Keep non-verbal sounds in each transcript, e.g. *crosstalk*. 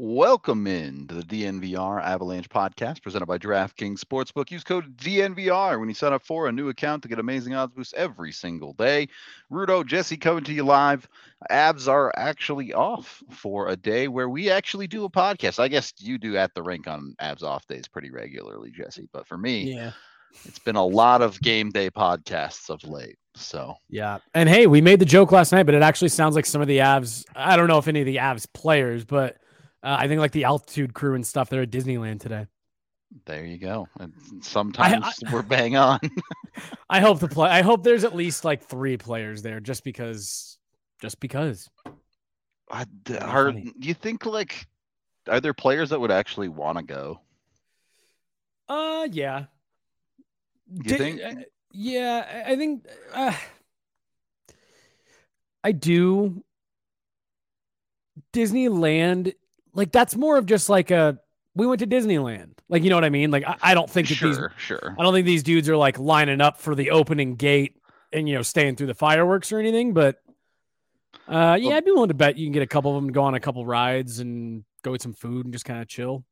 Welcome in to the DNVR Avalanche podcast presented by DraftKings Sportsbook. Use code DNVR when you sign up for a new account to get amazing odds boosts every single day. Rudo, Jesse coming to you live. Avs are actually off for a day where we actually do a podcast. I guess you do at the rink on Avs off days pretty regularly, Jesse. But for me, Yeah. it's been a lot of game day podcasts of late. So Yeah. And hey, we made the joke last night, but it actually sounds like some of the Avs, I don't know if any of the Avs players, but uh, I think like the altitude crew and stuff, they're at Disneyland today. there you go. And sometimes we're bang on. *laughs* I hope the play, I hope there's at least like three players there just because, just because. I, are, you think like are there players that would actually want to go? Uh, yeah. You think? uh, yeah, I- I think uh, I do. Disneyland, like that's more of just like a we went to Disneyland, like you know what I mean. Like I, I don't think that these Sure, sure. I don't think these dudes are like lining up for the opening gate and you know staying through the fireworks or anything. But uh, yeah, Well- I'd be willing to bet you can get a couple of them to go on a couple rides and go eat some food and just kind of chill.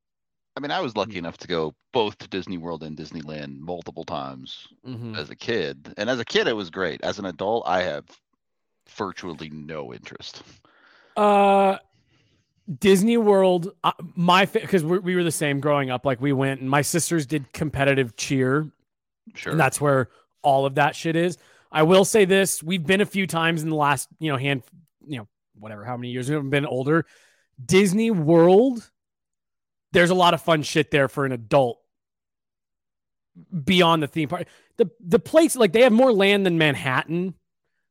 I mean, I was Mm. lucky enough to go both to Disney World and Disneyland multiple times Mhm. as a kid. And as a kid, it was great. As an adult, I have virtually no interest. Uh, Disney World, uh, my because we we were the same growing up. Like we went, and my sisters did competitive cheer, Sure. and that's where all of that shit is. I will say this: we've been a few times in the last, you know, hand, you know, whatever, how many years we've been older. Disney World, there's a lot of fun shit there for an adult. Beyond the theme park, the the place like they have more land than Manhattan,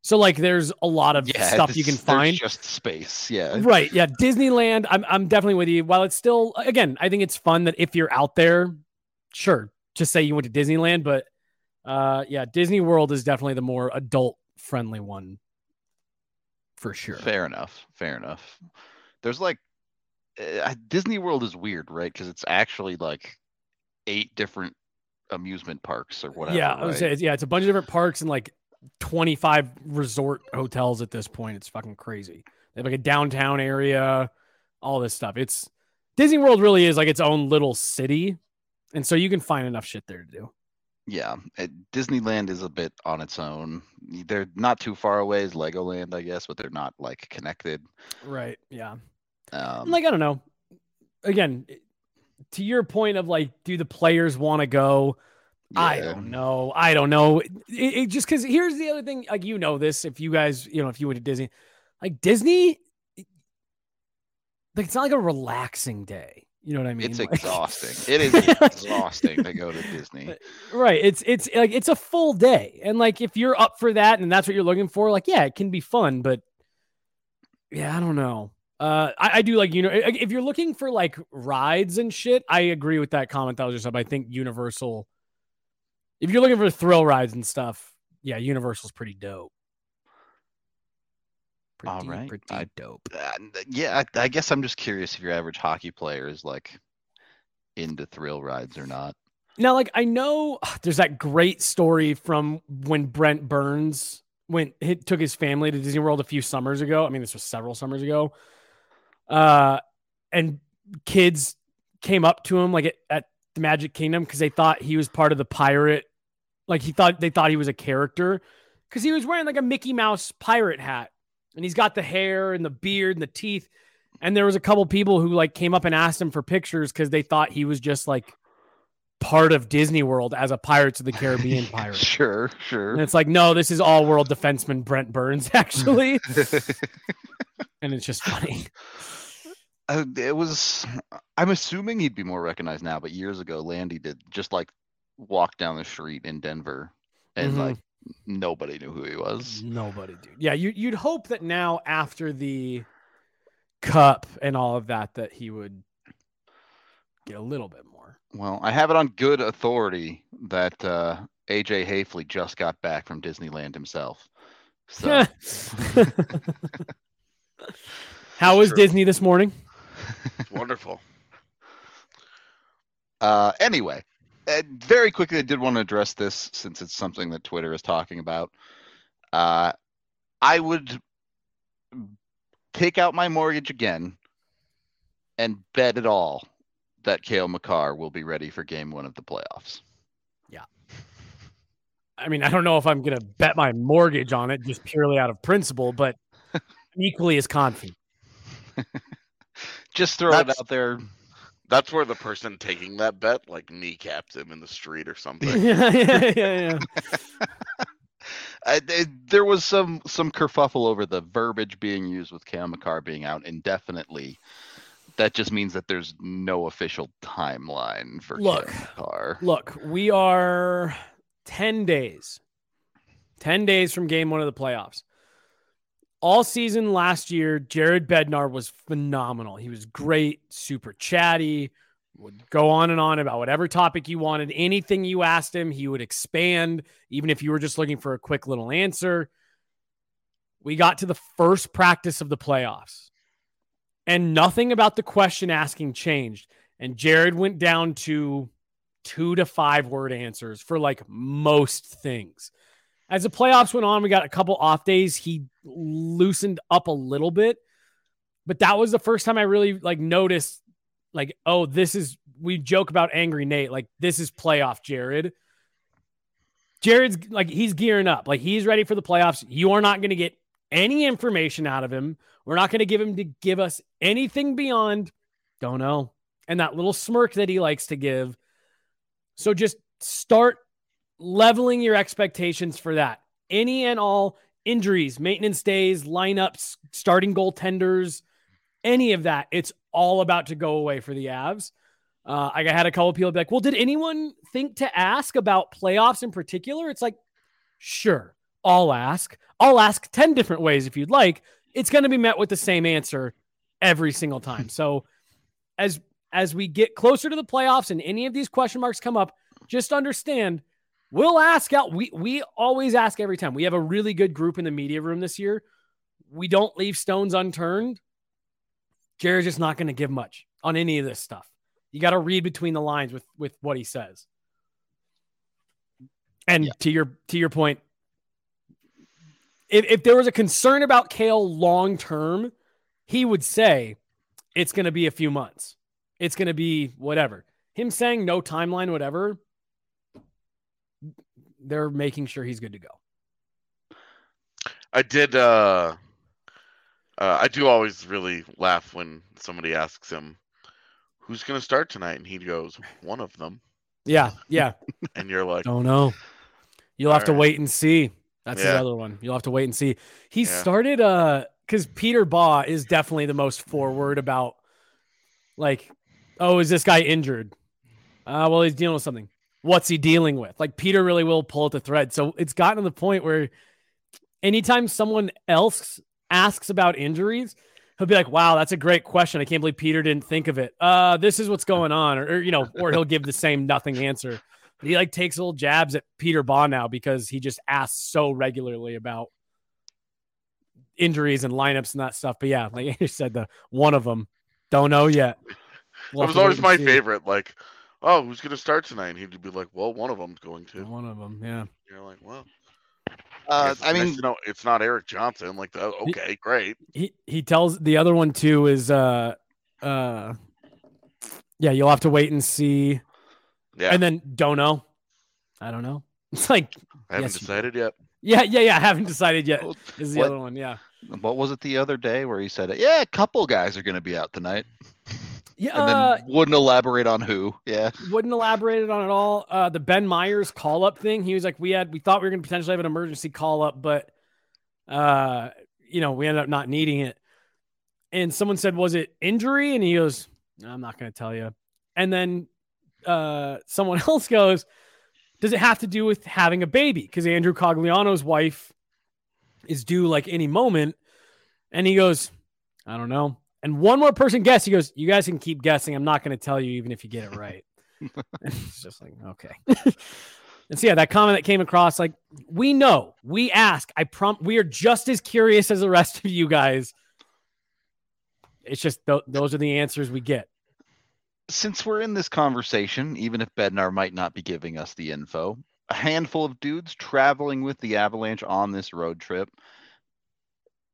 so like there's a lot of yeah, stuff you can find. Just space. Yeah. Right. Yeah. Disneyland. I'm I'm definitely with you. While it's still again, I think it's fun that if you're out there, sure, just say you went to Disneyland, but uh yeah, Disney World is definitely the more adult friendly one for sure. Fair enough. Fair enough. There's like uh, Disney World is weird, right? Because it's actually like eight different amusement parks or whatever. yeah, I would right? say yeah, it's a bunch of different parks and like 25 resort hotels at this point. It's fucking crazy. They have like a downtown area, all this stuff. It's Disney World really is like its own little city. And so you can find enough shit there to do. Yeah, Disneyland is a bit on its own. They're not too far away as Legoland, I guess, but they're not like connected. Right. Yeah. Um, like I don't know. Again, to your point of like, do the players want to go? I don't know. I don't know. It, it- just because here's the other thing. Like you know this, if you guys, you know, if you went to Disney, like Disney, like it's not like a relaxing day. You know what I mean? It's Like- exhausting. It is *laughs* exhausting to go to Disney. right. It's it's like it's a full day, and like if you're up for that and that's what you're looking for, like yeah, it can be fun, but yeah, I don't know. Uh, I, I do like you know if you're looking for like rides and shit, I agree with that comment that was just up. I think Universal. If you're looking for thrill rides and stuff, yeah, Universal's pretty dope. Pretty, All right. pretty I- dope. Uh, yeah, I, I guess I'm just curious if your average hockey player is like into thrill rides or not. Now, like I know *sighs* there's that great story from when Brent Burns went he took his family to Disney World a few summers ago. I mean, this was several summers ago. Uh, and kids came up to him like at, at the Magic Kingdom because they thought he was part of the pirate. Like he thought they thought he was a character because he was wearing like a Mickey Mouse pirate hat, and he's got the hair and the beard and the teeth. And there was a couple people who like came up and asked him for pictures because they thought he was just like part of Disney World as a Pirates of the Caribbean *laughs* pirate. sure, sure. And it's like, no, this is all world defenseman Brent Burns, *laughs* actually. *laughs* and it's just funny. Uh, it was. I'm assuming he'd be more recognized now, but years ago, Landy did just like walk down the street in Denver, and Mhm. like nobody knew who he was. Nobody, dude. Yeah, you, you'd hope that now after the cup and all of that, that he would get a little bit more. Well, I have it on good authority that uh, AJ Haefele just got back from Disneyland himself. So *laughs* How was *laughs* True. Disney this morning? It's wonderful. *laughs* Uh, anyway, uh, very quickly, I did want to address this since it's something that Twitter is talking about. Uh, I would take out my mortgage again and bet it all that Cale Makar will be ready for game one of the playoffs. Yeah. I mean, I don't know if I'm going to bet my mortgage on it just purely out of principle, but I'm *laughs* equally as confident. *laughs* Just throw That's- it out there. That's where the person taking that bet like kneecapped him in the street or *laughs* something. yeah, yeah, yeah, yeah. *laughs* Uh, th- there was some some kerfuffle over the verbiage being used with Cale Makar being out indefinitely. That just means that there's no official timeline for Look. Cale Look, we are 10 days, 10 days from game one of the playoffs. All season last year, Jared Bednar was phenomenal. He was great, super chatty, would go on and on about whatever topic you wanted. Anything you asked him, he would expand, even if you were just looking for a quick little answer. We got to the first practice of the playoffs, and nothing about the question asking changed. And Jared went down to two to five word answers for like most things. As the playoffs went on, we got a couple off days. He loosened up a little bit, but that was the first time I really like noticed, like, oh, this is we joke about angry Nate, like this is playoff Jared. Jared's like he's gearing up, like he's ready for the playoffs. You are not going to get any information out of him. We're not going to give him to give us anything beyond, don't know, and that little smirk that he likes to give. So just start leveling your expectations for that. Any and all injuries, maintenance days, lineups, starting goaltenders, any of that, it's all about to go away for the Avs. Uh, I had a couple people be like, well, did anyone think to ask about playoffs in particular? It's like, sure, I'll ask. I'll ask 10 different ways if you'd like. It's going to be met with the same answer every single time. So as as we get closer to the playoffs and any of these question marks come up, just understand we'll ask out. We we always ask every time. We have a really good group in the media room this year. We don't leave stones unturned. Jared's just not going to give much on any of this stuff. You got to read between the lines with with what he says. And Yeah. to your to your point, if, if there was a concern about Cale long term, he would say it's going to be a few months. It's going to be whatever. Him saying no timeline, whatever, they're making sure he's good to go. I did. uh uh, I do always really laugh when somebody asks him, "Who's going to start tonight?" and he goes, "One of them," Yeah, yeah. *laughs* and you're like, Don't know. You'll have to wait and see. That's the Yeah. other one. You'll have to wait and see. He Yeah. started uh because Peter Baugh is definitely the most forward about like, oh, is this guy injured? Uh, well, he's dealing with something. What's he dealing with? Like Peter really will pull at the thread. So it's gotten to the point where anytime someone else asks about injuries, he'll be like, "Wow, that's a great question. I can't believe Peter didn't think of it. Uh, this is what's going on," or, or you know, or he'll give the same nothing answer. But he like takes little jabs at Peter Baugh now because he just asks so regularly about injuries and lineups and that stuff. But yeah, like *laughs* you said, the one of them don't know yet. We'll that was always my favorite. Like, oh, who's going to start tonight? And he'd be like, "Well, one of them's going to." One of them, yeah. You're like, "Well." Uh, I it's nice mean, to know it's not Erik Johnson. Like, the, okay, great. He he tells the other one too is uh uh yeah, you'll have to wait and see. Yeah, And then don't know. I don't know. *laughs* It's like I haven't yes, decided yet. yeah, yeah, yeah. I haven't decided yet. Is the what- other one, yeah. What was it the other day where he said, "Yeah, a couple guys are going to be out tonight," Yeah, and then uh, wouldn't elaborate on who? Yeah, wouldn't elaborate on it all. Uh, the Ben Myers call up thing. He was like, we had, we thought we were going to potentially have an emergency call up, but, uh, you know, we ended up not needing it. And someone said, was it injury? And he goes, I'm not going to tell you. And then, uh, someone *laughs* else goes, does it have to do with having a baby? Because Andrew Cogliano's wife is due like any moment. And he goes, I don't know. And one more person guessed. He goes, You guys can keep guessing. I'm not going to tell you, even if you get it right. And *laughs* *laughs* it's just like, okay. *laughs* and so, yeah, that comment that came across, like, we know, we ask. I prom, we are just as curious as the rest of you guys. It's just th- those are the answers we get. since we're in this conversation, even if Bednar might not be giving us the info, a handful of dudes traveling with the Avalanche on this road trip.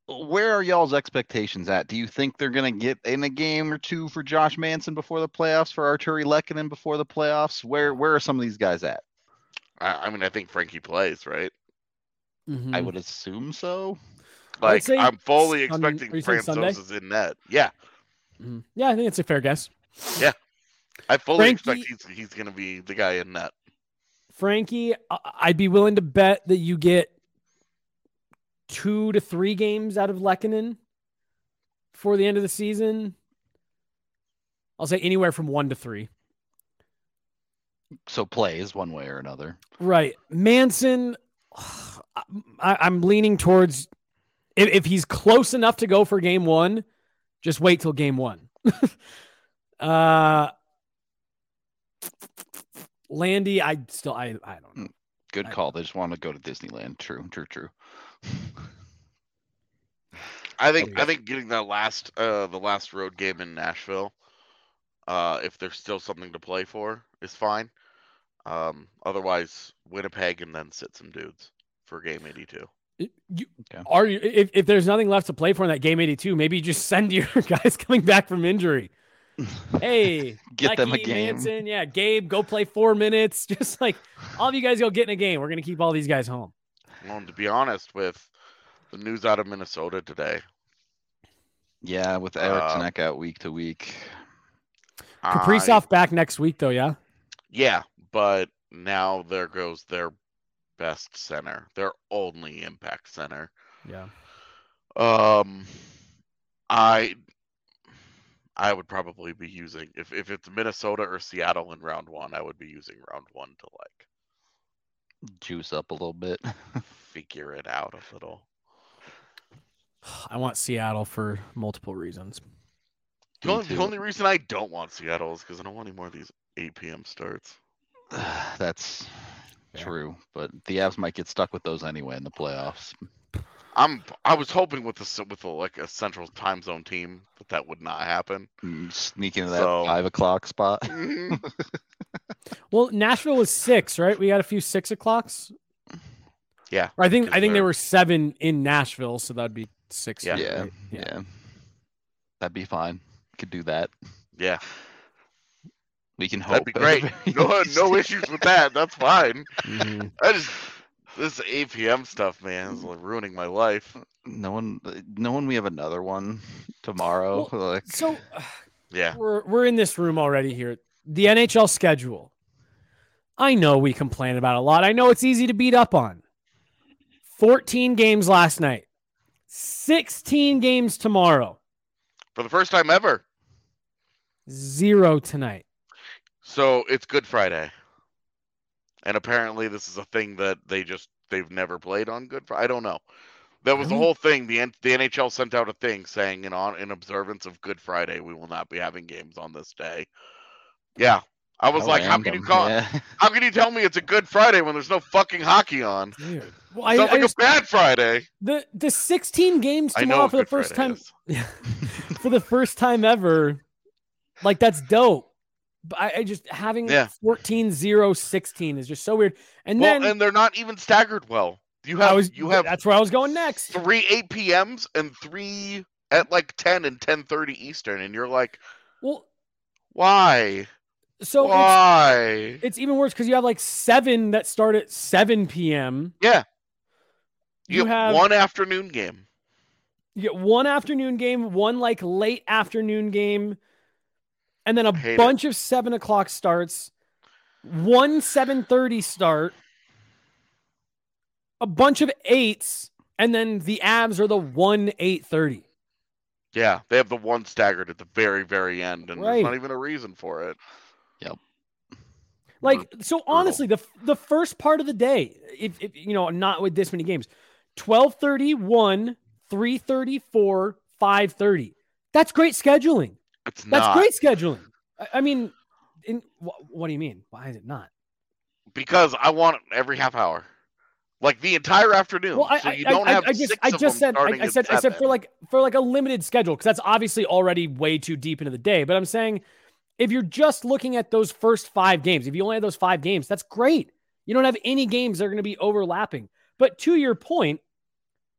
Where are y'all's expectations at? Do you think they're going to get in a game or two for Josh Manson before the playoffs, for Artturi Lehkonen before the playoffs? Where where are some of these guys at? I, I mean, I think Frankie plays, right? I Mhm. would assume so. Like, say I'm fully Sun- expecting are you saying Sunday? Francouz is in net. Yeah, Mhm. Yeah, I think it's a fair guess. Yeah, I fully expect he's he's gonna be the guy in net. Frankie, I'd be willing to bet that you get two to three games out of Lehkonen before the end of the season. I'll say anywhere from one to three. So plays one way or another. Right. Manson, *sighs* I, I'm leaning towards if, if he's close enough to go for game one, just wait till game one. *laughs* uh, Landy, I still, I, I don't know. Good I- call. They just want to go to Disneyland. True, true, true. I think yeah. I think getting that last uh the last road game in Nashville, uh, if there's still something to play for, is fine. Um, otherwise, Winnipeg and then sit some dudes for game 82. You, Okay. Are you if, if there's nothing left to play for in that game 82, maybe you just *laughs* send your guys coming back from injury. Hey, *laughs* Get them a game. Manson, yeah, Gabe, go play four minutes. *laughs* Just like all of you guys go get in a game. We're gonna keep all these guys home. Well, and to be honest, with the news out of Minnesota today, Yeah, with Eriksson Uh, Ek out week to week. I- Kaprizov back next week though, yeah. yeah, but now there goes their best center, their only impact center. Yeah. Um, I I would probably be using if if it's Minnesota or Seattle in round one, I would be using round one to like Juice up a little bit. *laughs* figure it out a little. I want Seattle for multiple reasons. The only, the only reason I don't want Seattle is because I don't want any more of these 8 p.m. starts. *sighs* That's Fair. true, but the Avs might get stuck with those anyway in the playoffs. I'm I was hoping with the with a, like a central time zone team, that that would not happen. Mm, Sneak into that So- five o'clock spot. *laughs* Well, Nashville was six, right? We got a few six o'clocks. Yeah, Or I think I think there they're- were seven in Nashville, so that'd be six. Yeah. here, yeah, right? yeah, That'd be fine. Could do that. yeah, We can hope. that'd be great. *laughs* No no issues with that. That's fine. Mhm. I just this APM stuff, man, is like ruining my life. No one, no one. We have another one tomorrow. like, So Yeah, we're we're in this room already here. The NHL schedule. I know we complain about a lot. I know it's easy to beat up on. 14 games last night. 16 games tomorrow. for the first time ever. Zero tonight. So it's Good Friday, and apparently this is a thing that they just they've never played on Good Friday. I don't know. That was the whole thing. The N- the NHL sent out a thing saying, in on in observance of Good Friday, we will not be having games on this day. Yeah, I was how like, how can you random. call? Yeah. *laughs* How can you tell me it's a Good Friday when there's no fucking hockey on? Weird. Well, I, Sounds I like just- a bad Friday. the the 16 games tomorrow for the first Friday time *laughs* for the first time ever. Like that's dope. But I, I just having Yeah. 14 0 16 is just so weird. And Well, then and they're not even staggered well. You have was you have that's where I was going next. three 8 p.m.s and three at like 10 and 10:30 Eastern, and you're like, Well, why? So it's, why? it's even worse because you have like seven that start at 7 p.m. Yeah. You, You have, one afternoon game. You get one afternoon game, one like late afternoon game, and then a Hate it. bunch of seven o'clock starts, one seven thirty start, a bunch of eights, and then the Avs are the one eight thirty. Yeah, they have the one staggered at the very, very end, and Right. there's not even a reason for it. Like so, honestly, the the first part of the day, if, if you know, not with this many games, 12:30, 1, 3:34, 5:30. That's great scheduling. It's That's not great scheduling. I, I mean, in, wh- what do you mean? Why is it not? because I want it every half hour, like the entire afternoon. Well, I, so you I- don't I- have I just, six I of just them said, I, starting I at said, I said for like, for like a limited schedule, because that's obviously already way too deep into the day. But I'm saying, if you're just looking at those first five games, if you only have those five games, that's great. You don't have any games that are going to be overlapping. But to your point,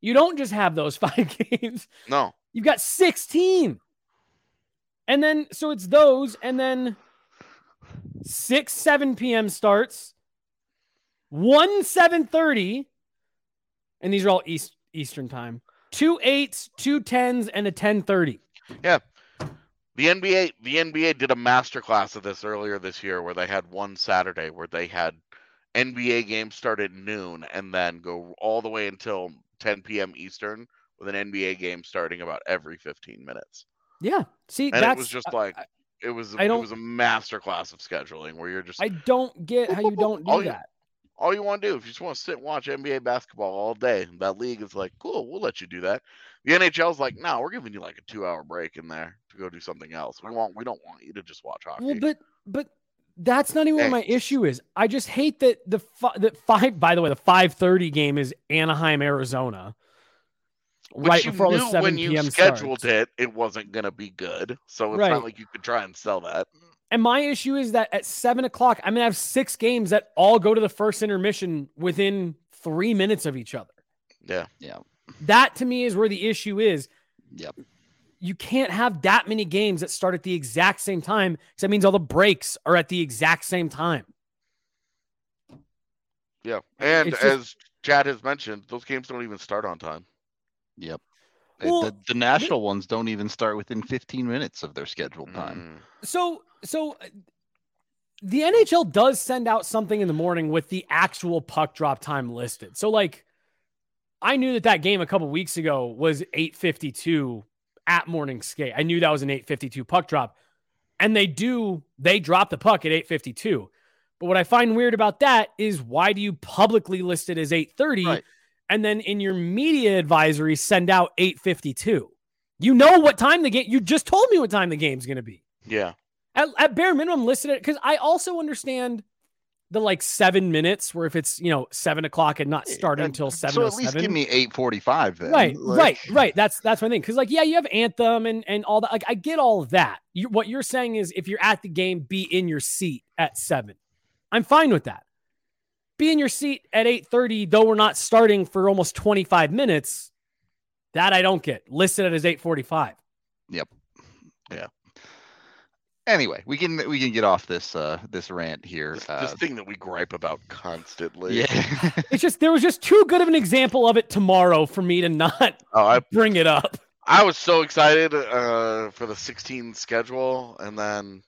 you don't just have those *laughs* five games. no. You've got 16. And then so it's those, and then 6, 7 p.m. starts, 1 7:30, and these are all East Eastern time. Two eights, two tens, and a 10:30. The NBA, the NBA did a master class of this earlier this year, where they had one Saturday where they had NBA games start at noon and then go all the way until 10 p.m. Eastern, with an NBA game starting about every 15 minutes. Yeah. See, And it was just like I, it was. I It don't- it was a master class of scheduling where you're just I don't get how you don't do All you- that. all you want to do if you just want to sit and watch NBA basketball all day. That league is like, cool, we'll let you do that. The NHL's like, no, we're giving you like a two-hour break in there to go do something else. We want, we don't want you to just watch hockey. Well, but but that's not even what my issue is. I just hate that the fi- that five. By the way, the five thirty game is Anaheim, Arizona. Which right you before the knew seven when you p.m. scheduled starts. it, it wasn't gonna be good. So it's Right. not like you could try and sell that. And my issue is that at seven o'clock, I'm gonna have six games that all go to the first intermission within three minutes of each other. Yeah, Yeah. That to me is where the issue is. Yep. You can't have that many games that start at the exact same time because that means all the breaks are at the exact same time. yeah. And just- as Chad has mentioned, those games don't even start on time. Yep. Well, the, the national ones don't even start within 15 minutes of their scheduled time. Mm. So, so uh, the NHL does send out something in the morning with the actual puck drop time listed. So, like, I knew that that game a couple weeks ago was 8:52 at morning skate. I knew that was an 8:52 puck drop, and they do they drop the puck at 8:52. But what I find weird about that is why do you publicly list it as 8:30, Right. and then in your media advisory send out 8:52? You know what time the game? You just told me what time the game's going to be Yeah. at, at bare minimum listed it because I also understand the like seven minutes where if it's you know seven o'clock and not start Uh, until seven So oh at least give me 8:45 then. right, Like, right, right. That's that's my thing because like yeah, you have anthem and and all that. Like I get all of that. You, what you're saying is if you're at the game, be in your seat at seven. I'm fine with that. Be in your seat at eight thirty, though we're not starting for almost twenty five minutes. That I don't get listed as eight forty five. Anyway, we can we can get off this uh this rant here. This, Uh, this thing that we gripe about constantly. yeah. *laughs* It's just there was just too good of an example of it tomorrow for me to not Oh, I bring it up. I was so excited uh, for the 16 schedule, and then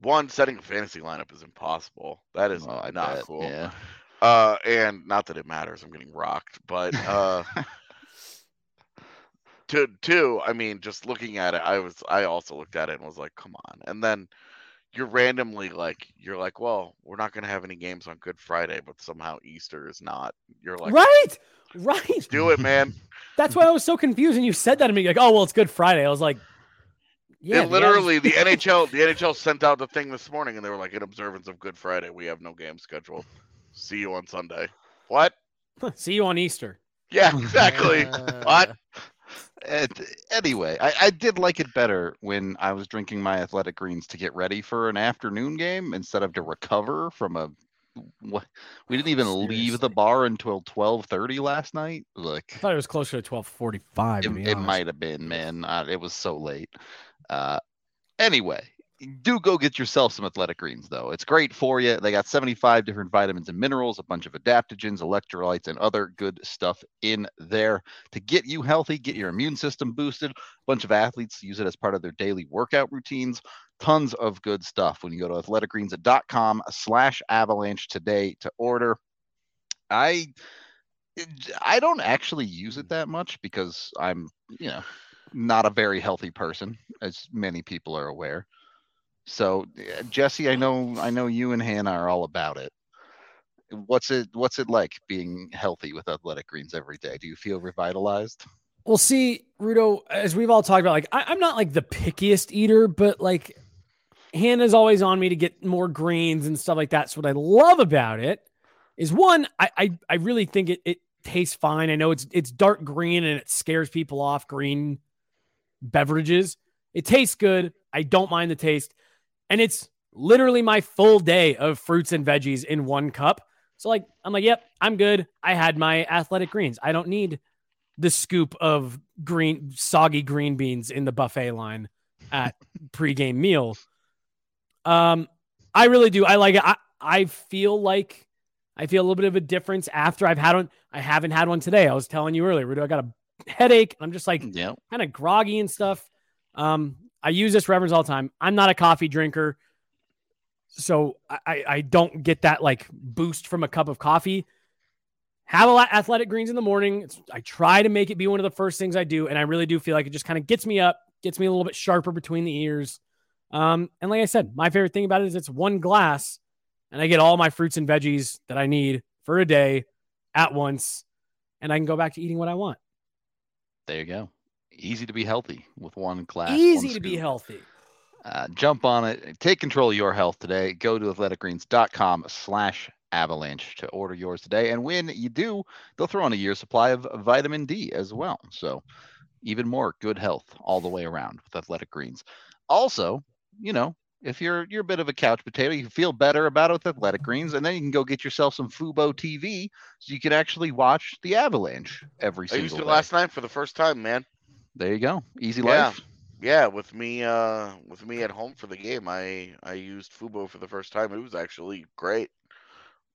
one setting a fantasy lineup is impossible. That is Oh, not bet, cool. Yeah. Uh, and not that it matters. I'm getting rocked, but uh, *laughs* to two, I mean, just looking at it, I was I also looked at it and was like, come on. And then you're randomly like, you're like, well, we're not gonna have any games on Good Friday, but somehow Easter is not. You're like, right, right. do it, man. *laughs* That's why I was so confused. And you said that to me, like, "Oh, well, it's Good Friday." I was like, "Yeah." it literally the NHL *laughs* the NHL sent out the thing this morning and they were like in observance of Good Friday we have no game scheduled. See you on Sunday. What? *laughs* See you on Easter. Yeah, exactly. what? Anyway, I, I did like it better when I was drinking my athletic greens to get ready for an afternoon game instead of to recover from a. What we didn't even leave the bar until twelve thirty last night. Like I thought it was closer to twelve forty-five. it, it might have been, man. Uh, it was so late. Uh, anyway, do go get yourself some athletic greens though. It's great for you they got 75 different vitamins and minerals a bunch of adaptogens electrolytes and other good stuff in there to get you healthy get your immune system boosted. A bunch of athletes use it as part of their daily workout routines. Tons of good stuff. When you go to athleticgreens.com slash avalanche today to order i i don't actually use it that much because i'm you know not a very healthy person as many people are aware so uh, Jesse, I know I know you and Hannah are all about it. What's it what's it like being healthy with athletic greens every day? Do you feel revitalized? Well, see, Rudo, as we've all talked about, like I, am not like the pickiest eater, but like Hannah's always on me to get more greens and stuff like that. So what I love about it is one, I I, I really think it it tastes fine. I know it's it's dark green and it scares people off green beverages. It tastes good. I don't mind the taste. And it's literally my full day of fruits and veggies in one cup. So like I'm like, yep, I'm good. I had my athletic greens. I don't need the scoop of green soggy green beans in the buffet line at *laughs* pregame meal. Um, I really do. I like it. I, I feel like I feel a little bit of a difference after I've had one. I haven't had one today. I was telling you earlier, Rudo, I got a headache. I'm just like yeah. kind of groggy and stuff. Um, I use this reference all the time. I'm not a coffee drinker, so I, I don't get that like boost from a cup of coffee. Have a lot athletic greens in the morning. It's, I try to make it be one of the first things I do, and I really do feel like it just kind of gets me up, gets me a little bit sharper between the ears. Um, and like I said, my favorite thing about it is it's one glass, and I get all my fruits and veggies that I need for a day at once, and I can go back to eating what I want. There you go easy to be healthy with one class. Easy one to be healthy. Uh, jump on it. Take control of your health today. Go to athleticgreens.com slash avalanche to order yours today. And when you do, they'll throw in a year's supply of vitamin D as well. So even more good health all the way around with athletic greens. Also, you know, if you're you're a bit of a couch potato, you feel better about it with athletic greens, and then you can go get yourself some Fubo TV so you can actually watch the Avalanche every I single I used it day. last night for the first time, man. There you go. Easy Yeah. life. Yeah, with me uh with me at home for the game, I I used Fubo for the first time. It was actually great.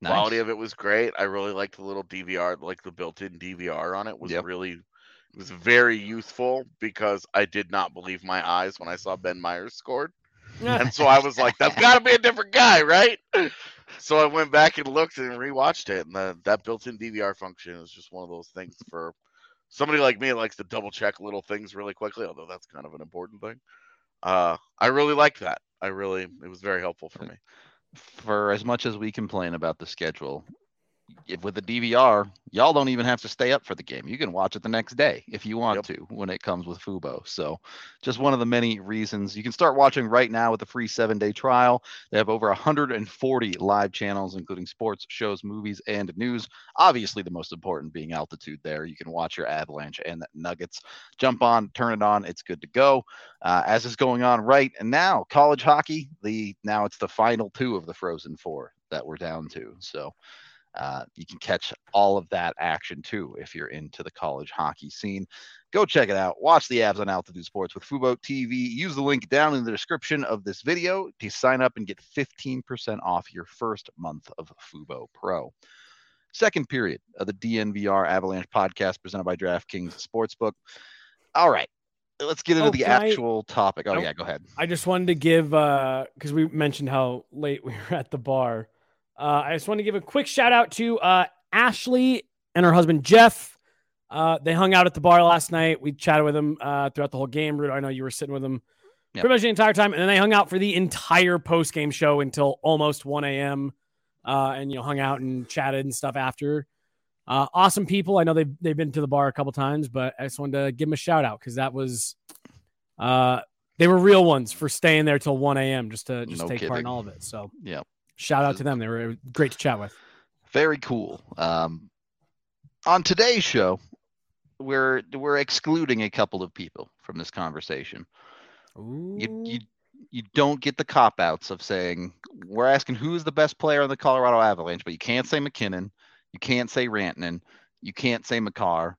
Nice. Quality of it was great. I really liked the little DVR, like the built-in DVR on it was Yep. really it was very useful because I did not believe my eyes when I saw Ben Myers scored. And so I was like, that's got to be a different guy, right? So I went back and looked and rewatched it, and the, that built-in DVR function is just one of those things for somebody like me likes to double check little things really quickly. Although that's kind of an important thing. Uh, I really like that. I really, it was very helpful for me. For as much as we complain about the schedule, if with the DVR, y'all don't even have to stay up for the game. You can watch it the next day if you want Yep. to when it comes with Fubo. So, just one of the many reasons you can start watching right now with a free seven day trial. They have over 140 live channels, including sports, shows, movies, and news. Obviously, the most important being altitude there. You can watch your Avalanche and Nuggets. Jump on, turn it on. It's good to go. Uh, as is going on right and now, college hockey. The now it's the final two of the Frozen Four that we're down to. So. Uh, you can catch all of that action too if you're into the college hockey scene. Go check it out. Watch the Avs on Altitude Sports with Fubo TV. Use the link down in the description of this video to sign up and get 15% off your first month of Fubo Pro. Second period of the DNVR Avalanche podcast presented by DraftKings Sportsbook. All right, let's get into Oh, the can I- actual topic. Oh, Oh. yeah, go ahead. I just wanted to give uh because we mentioned how late we *laughs* were at the bar. Uh, I just want to give a quick shout out to uh, Ashley and her husband Jeff. Uh, they hung out at the bar last night. We chatted with them uh, throughout the whole game. Rudo, I know you were sitting with them Yep. pretty much the entire time, and then they hung out for the entire post game show until almost 1 a.m. Uh, and you know hung out and chatted and stuff after. Uh, awesome people. I know they've they've been to the bar a couple times, but I just wanted to give them a shout out because that was uh, they were real ones for staying there till 1 a.m. just to just No take part in all of it. So Yeah. Shout out to them. They were great to chat with. Very cool. Um, on today's show, we're we're excluding a couple of people from this conversation. You you you don't get the cop outs of saying we're asking who's the best player on the Colorado Avalanche, but you can't say MacKinnon, you can't say Rantanen, you can't say Makar.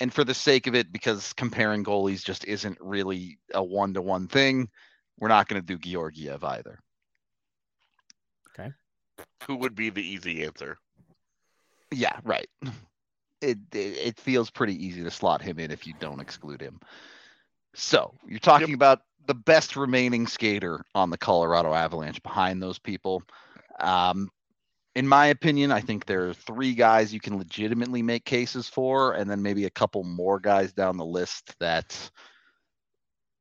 And for the sake of it, because comparing goalies just isn't really a one to one thing, We're not going to do Georgiev either. Who would be the easy answer? Yeah, right. It, it it feels pretty easy to slot him in if you don't exclude him. So you're talking about the best remaining skater on the Colorado Avalanche behind those people. Um, in my opinion, I think there are three guys you can legitimately make cases for, and then maybe a couple more guys down the list that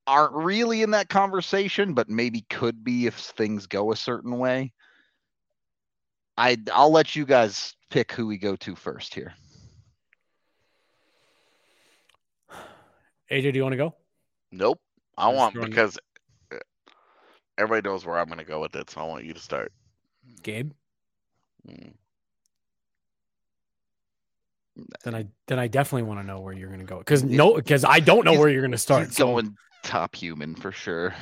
aren't really in that conversation, but maybe could be if things go a certain way. I I'll let you guys pick who we go to first here. AJ, do you want to go? Nope. I Just want because uh, everybody knows where I'm going to go with it, so I want you to start. Gabe? Mm. Then I then I definitely want to know where you're gonna go. Because no, because I don't know He's- where you're gonna start. He's so- going top human for sure.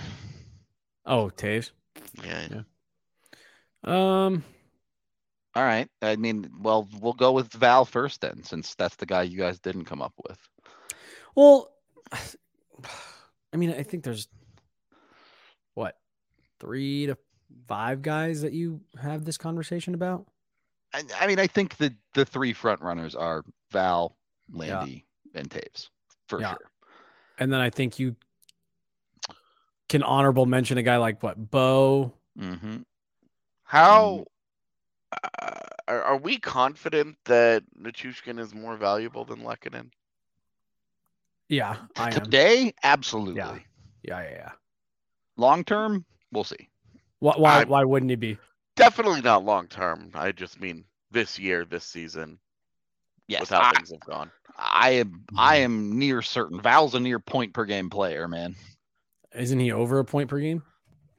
Oh, Toews. Yeah. Yeah. Um, All right. I mean, well, we'll go with Val first then, since that's the guy you guys didn't come up with. well, *sighs* I mean, I think there's what three to five guys that you have this conversation about. I, I mean, I think the the three front runners are Val, Yeah. Landy, and Toews for Yeah. sure. And then I think you can honorable mention a guy like what Bo. hmm How uh, are, are we confident that Nichushkin is more valuable than Lehkonen? Yeah, I am. Today, absolutely. Yeah. Yeah, yeah, yeah. Long term, we'll see. Why? Why, why wouldn't he be? Definitely not long term. I just mean this year, this season, Yes, with how I, things have gone. I am. I am near certain. Val's a near point per game player, man. Isn't he over a point per game?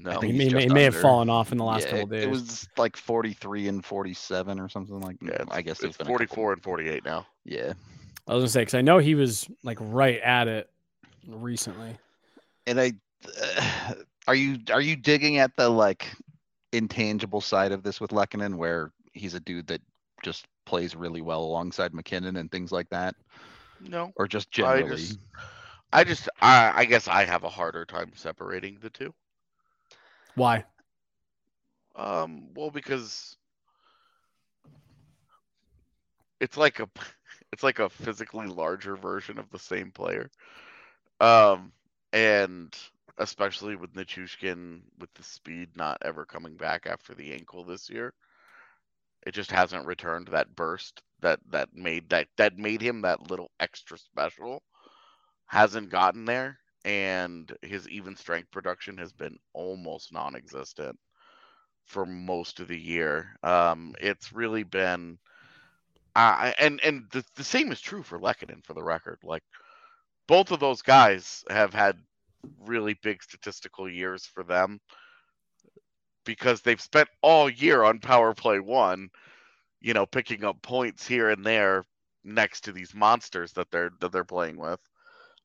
No, think he may, may, may have fallen off in the last Yeah, couple it- days. It was like 43 and 47 or something like yeah, that. it's, I guess it's been 44 and 48 now. Yeah. I was gonna say because I know he was like right at it recently. And I *sighs* are you are you digging at the like intangible side of this with Lehkonen where he's a dude that just plays really well alongside MacKinnon and things like that? No, Or just I generally? just- I just, I, I guess I have a harder time separating the two. Why? Um, well, because it's like a, *laughs* it's like a physically larger version of the same player. Um, and especially with Nichushkin with the speed not ever coming back after the ankle this year, it just hasn't returned that burst that that made that that made him that little extra special. Hasn't gotten there, and his even strength production has been almost non-existent for most of the year. Um, it's really been, uh, and and the, the same is true for Lehkonen. For the record, like both of those guys have had really big statistical years for them because they've spent all year on power play one, you know, picking up points here and there next to these monsters that they're that they're playing with.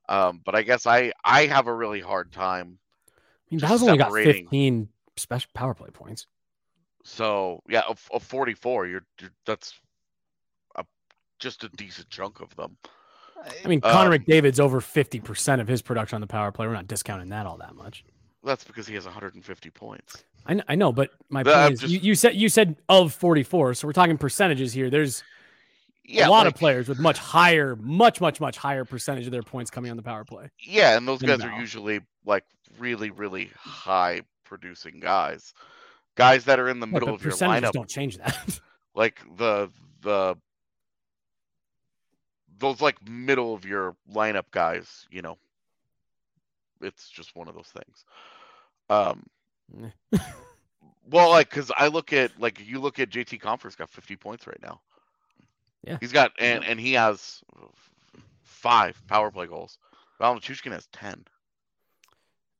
Um, but I guess I I have a really hard time I mean, Val's only got separating. 15 special power play points. So yeah, of, of 44, you're, you're that's a, just a decent chunk of them. I mean, Connor Um, McDavid's over 50% of his production on the power play. We're not discounting that all that much. That's because he has 150 points. I, kn- I know, but my point is, just- you, you said you said of 44, so we're talking percentages here. There's Yeah, a lot like- of players with much higher, much, much, much higher percentage of their points coming on the power play. Yeah, and those guys are usually like really, really high producing guys, guys that are in the middle but of your lineup, don't change that. *laughs* like the the those like middle of your lineup guys. You know, it's just one of those things. Um, *laughs* well, like because I look at like you look at JT Compher's got 50 points right now. Yeah. he's got and and he has five power play goals. Val Nichushkin has 10.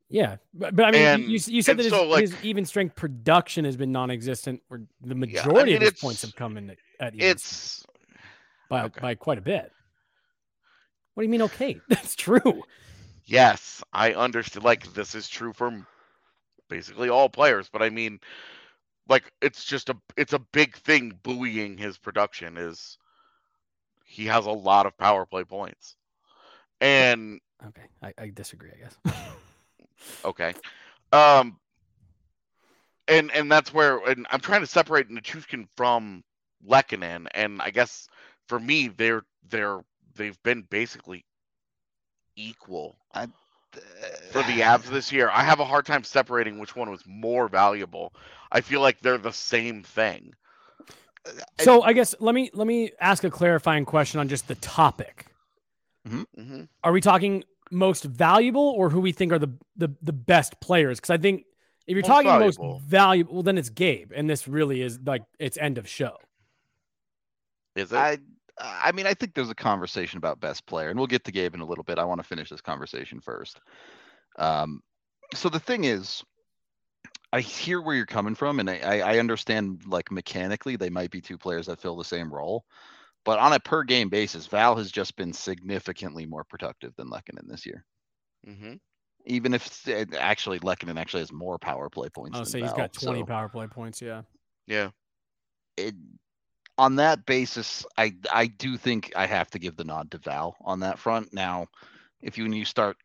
yeah, but, but I mean, you- And- you, you said that his, so, like- his even strength production has been non-existent, where the I majority mean, of his points have come in at, at even strength It's by okay. by quite a bit. What do you mean? Okay, *laughs* that's true. Yes, I understand. Like this is true for basically all players, but I mean, like it's just a it's a big thing buoying his production is he has a lot of power play points, and Okay, I, I disagree. I guess. *laughs* okay, Um, and and that's where and I'm trying to separate Nichushkin from Lehkonen, and I guess for me they're they're they've been basically equal I, for the Avs this year. I have a hard time separating which one was more valuable. I feel like they're the same thing. So I guess let me let me ask a clarifying question on just the topic. hmm Are we talking most valuable or who we think are the the, the best players? Because I think if you're Most talking valuable. most valuable, well, then it's Gabe, and this really is like it's end of show. Is it? I I mean, I think there's a conversation about best player, and we'll get to Gabe in a little bit. I want to finish this conversation first. Um, so the thing is, I hear where you're coming from, and I, I I understand like mechanically they might be two players that fill the same role, but on a per game basis, Val has just been significantly more productive than Lehkonen this year. hmm Even if actually Lehkonen actually has more power play points. I'll than say he's Val, got 20 so- power play points. Yeah. Yeah. it, on that basis, I I do think I have to give the nod to Val on that front. Now, if you when you start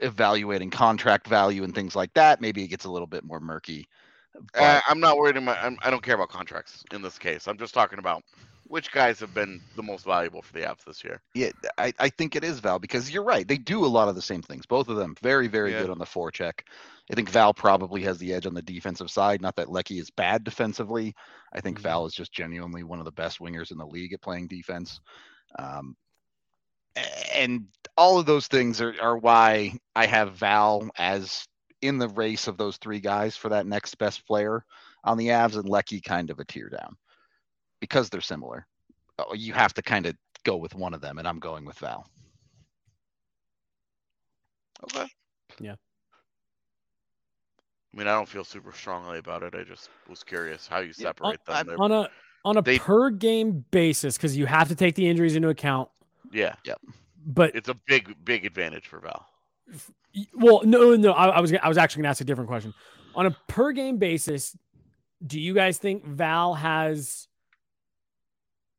evaluating contract value and things like that, maybe it gets a little bit more murky. But Uh, I'm not worried. About, I'm, I don't care about contracts in this case. I'm just talking about which guys have been the most valuable for the Avs this year. yeah, I, I think it is Val because you're right. They do a lot of the same things. Both of them very very Yeah. good on the forecheck. I think Val probably has the edge on the defensive side. Not that Lecky is bad defensively. I think Mhm. Val is just genuinely one of the best wingers in the league at playing defense. Um, and all of those things are, are why I have Val as in the race of those three guys for that next best player on the Avs and Lecky kind of a tear down because they're similar. Uh, You have to kind of go with one of them, and I'm going with Val. Okay. Yeah. I mean, I don't feel super strongly about it. I just was curious how you Yeah, separate I- them. They're- On a on a They- per game basis, because you have to take the injuries into account. Yeah, Yep. But it's a big, big advantage for Val. Well, no, no. I, I was I was actually gonna ask a different question. On a per game basis, do you guys think Val has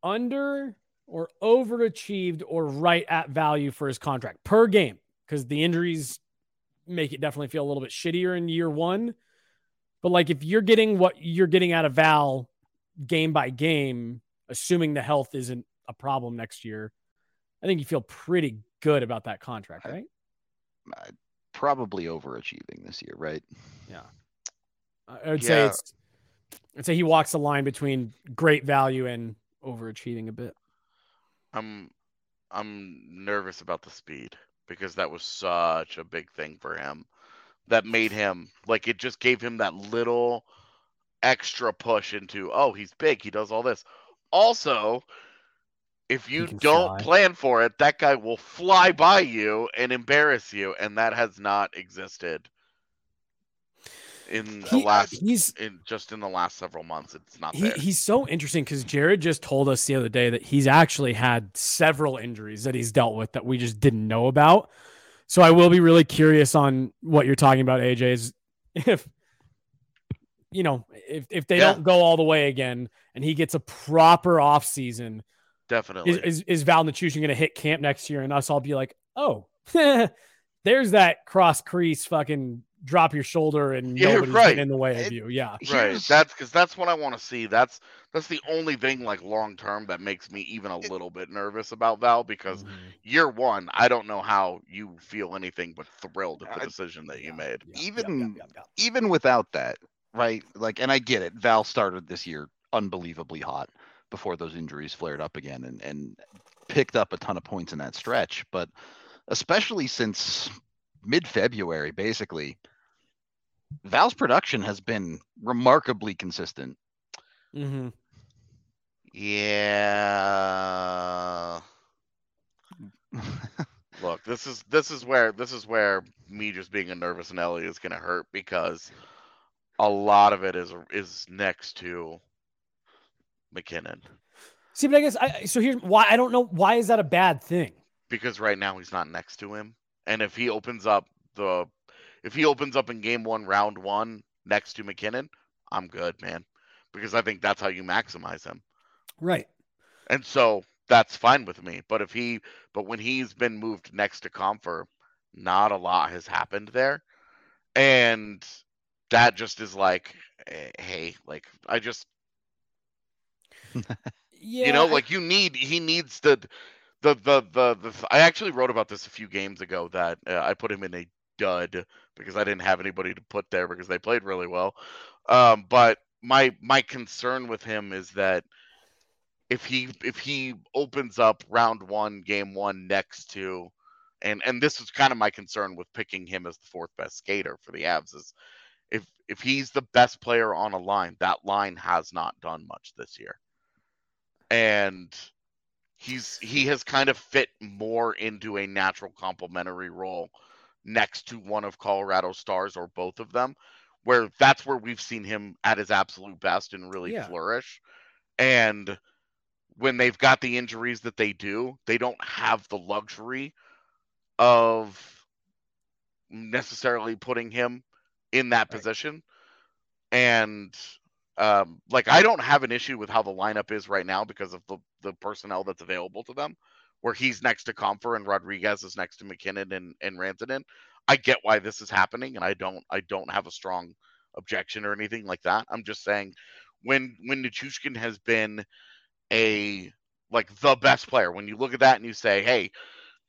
under or overachieved or right at value for his contract per game? Because the injuries make it definitely feel a little bit shittier in year one. But like if you're getting what you're getting out of Val game by game, assuming the health isn't a problem next year, I think you feel pretty good about that contract, I- right? Uh, Probably overachieving this year, right? Yeah. I would say it's I'd say he walks the line between great value and overachieving a bit. I'm, I'm nervous about the speed because that was such a big thing for him. That made him like it just gave him that little extra push into oh he's big he does all this. Also, if you don't fly. plan for it, that guy will fly by you and embarrass you, and that has not existed in the He- uh, last he's in just in the last several months. It's not he, there. he's so interesting because Jared just told us the other day that he's actually had several injuries that he's dealt with that we just didn't know about. So I will be really curious on what you're talking about, AJ. Is if you know if if they Yeah. don't go all the way again and he gets a proper off season, Definitely. is, is, is Val Nichushkin going to hit camp next year and us all be like, oh, *laughs* there's that cross crease fucking drop your shoulder and Yeah, nobody's right. getting in the way of It- you. Yeah. right. That's because that's what I want to see. That's that's the only thing like long term that makes me even a little bit nervous about Val because Mhm. year one, I don't know how you feel anything but thrilled at the decision that you Yeah, made. yeah, yeah, Even- yeah, yeah, yeah. even without that, right? Like, and I get it. Val started this year unbelievably hot before those injuries flared up again and, and picked up a ton of points in that stretch. But especially since mid February, basically, Val's production has been remarkably consistent. Mm-hmm. Yeah. Look, this is this is where this is where me just being a nervous Nelly is gonna hurt because a lot of it is is next to MacKinnon See, but I guess I so here's why I don't know why is that a bad thing? because right now he's not next to him, and if he opens up the if he opens up in game one, round one next to MacKinnon, I'm good, man, because I think that's how you maximize him. Right. And so that's fine with me. But if he, but when he's been moved next to Compher, not a lot has happened there. and that just is like, eh, hey, like I just, Yeah, you know, like you need he needs the. The, the the the I actually wrote about this a few games ago that uh, I put him in a dud because I didn't have anybody to put there because they played really well. Um, but my my concern with him is that if he if he opens up round one, game one next to, and and this was kind of my concern with picking him as the fourth best skater for the Avs is if if he's the best player on a line, that line has not done much this year, and he's he has kind of fit more into a natural complementary role next to one of Colorado's stars or both of them, where that's where we've seen him at his absolute best and really Yeah. flourish. And when they've got the injuries that they do, they don't have the luxury of necessarily putting him in that Right. position. And um, like I don't have an issue with how the lineup is right now because of the, the personnel that's available to them, where he's next to Compher and Rodriguez is next to MacKinnon and, and Rantanen. I get why this is happening, and I don't I don't have a strong objection or anything like that. I'm just saying when when Nichushkin has been a like the best player, when you look at that and you say, hey,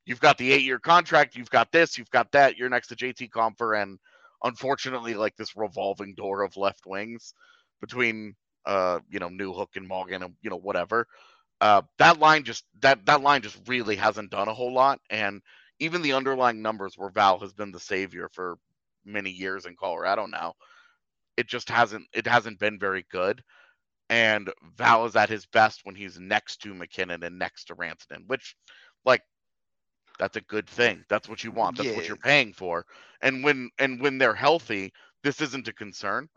you've got the eight year contract, you've got this, you've got that, you're next to JT Compher, and unfortunately, like this revolving door of left wings between uh, you know, Newhook and Morgan and you know, whatever. Uh that line just that that line just really hasn't done a whole lot. And even the underlying numbers where Val has been the savior for many years in Colorado now, it just hasn't it hasn't been very good. And Val is at his best when he's next to MacKinnon and next to Rantanen, which like that's a good thing. That's what you want. That's what you're paying for. And when and when they're healthy, this isn't a concern.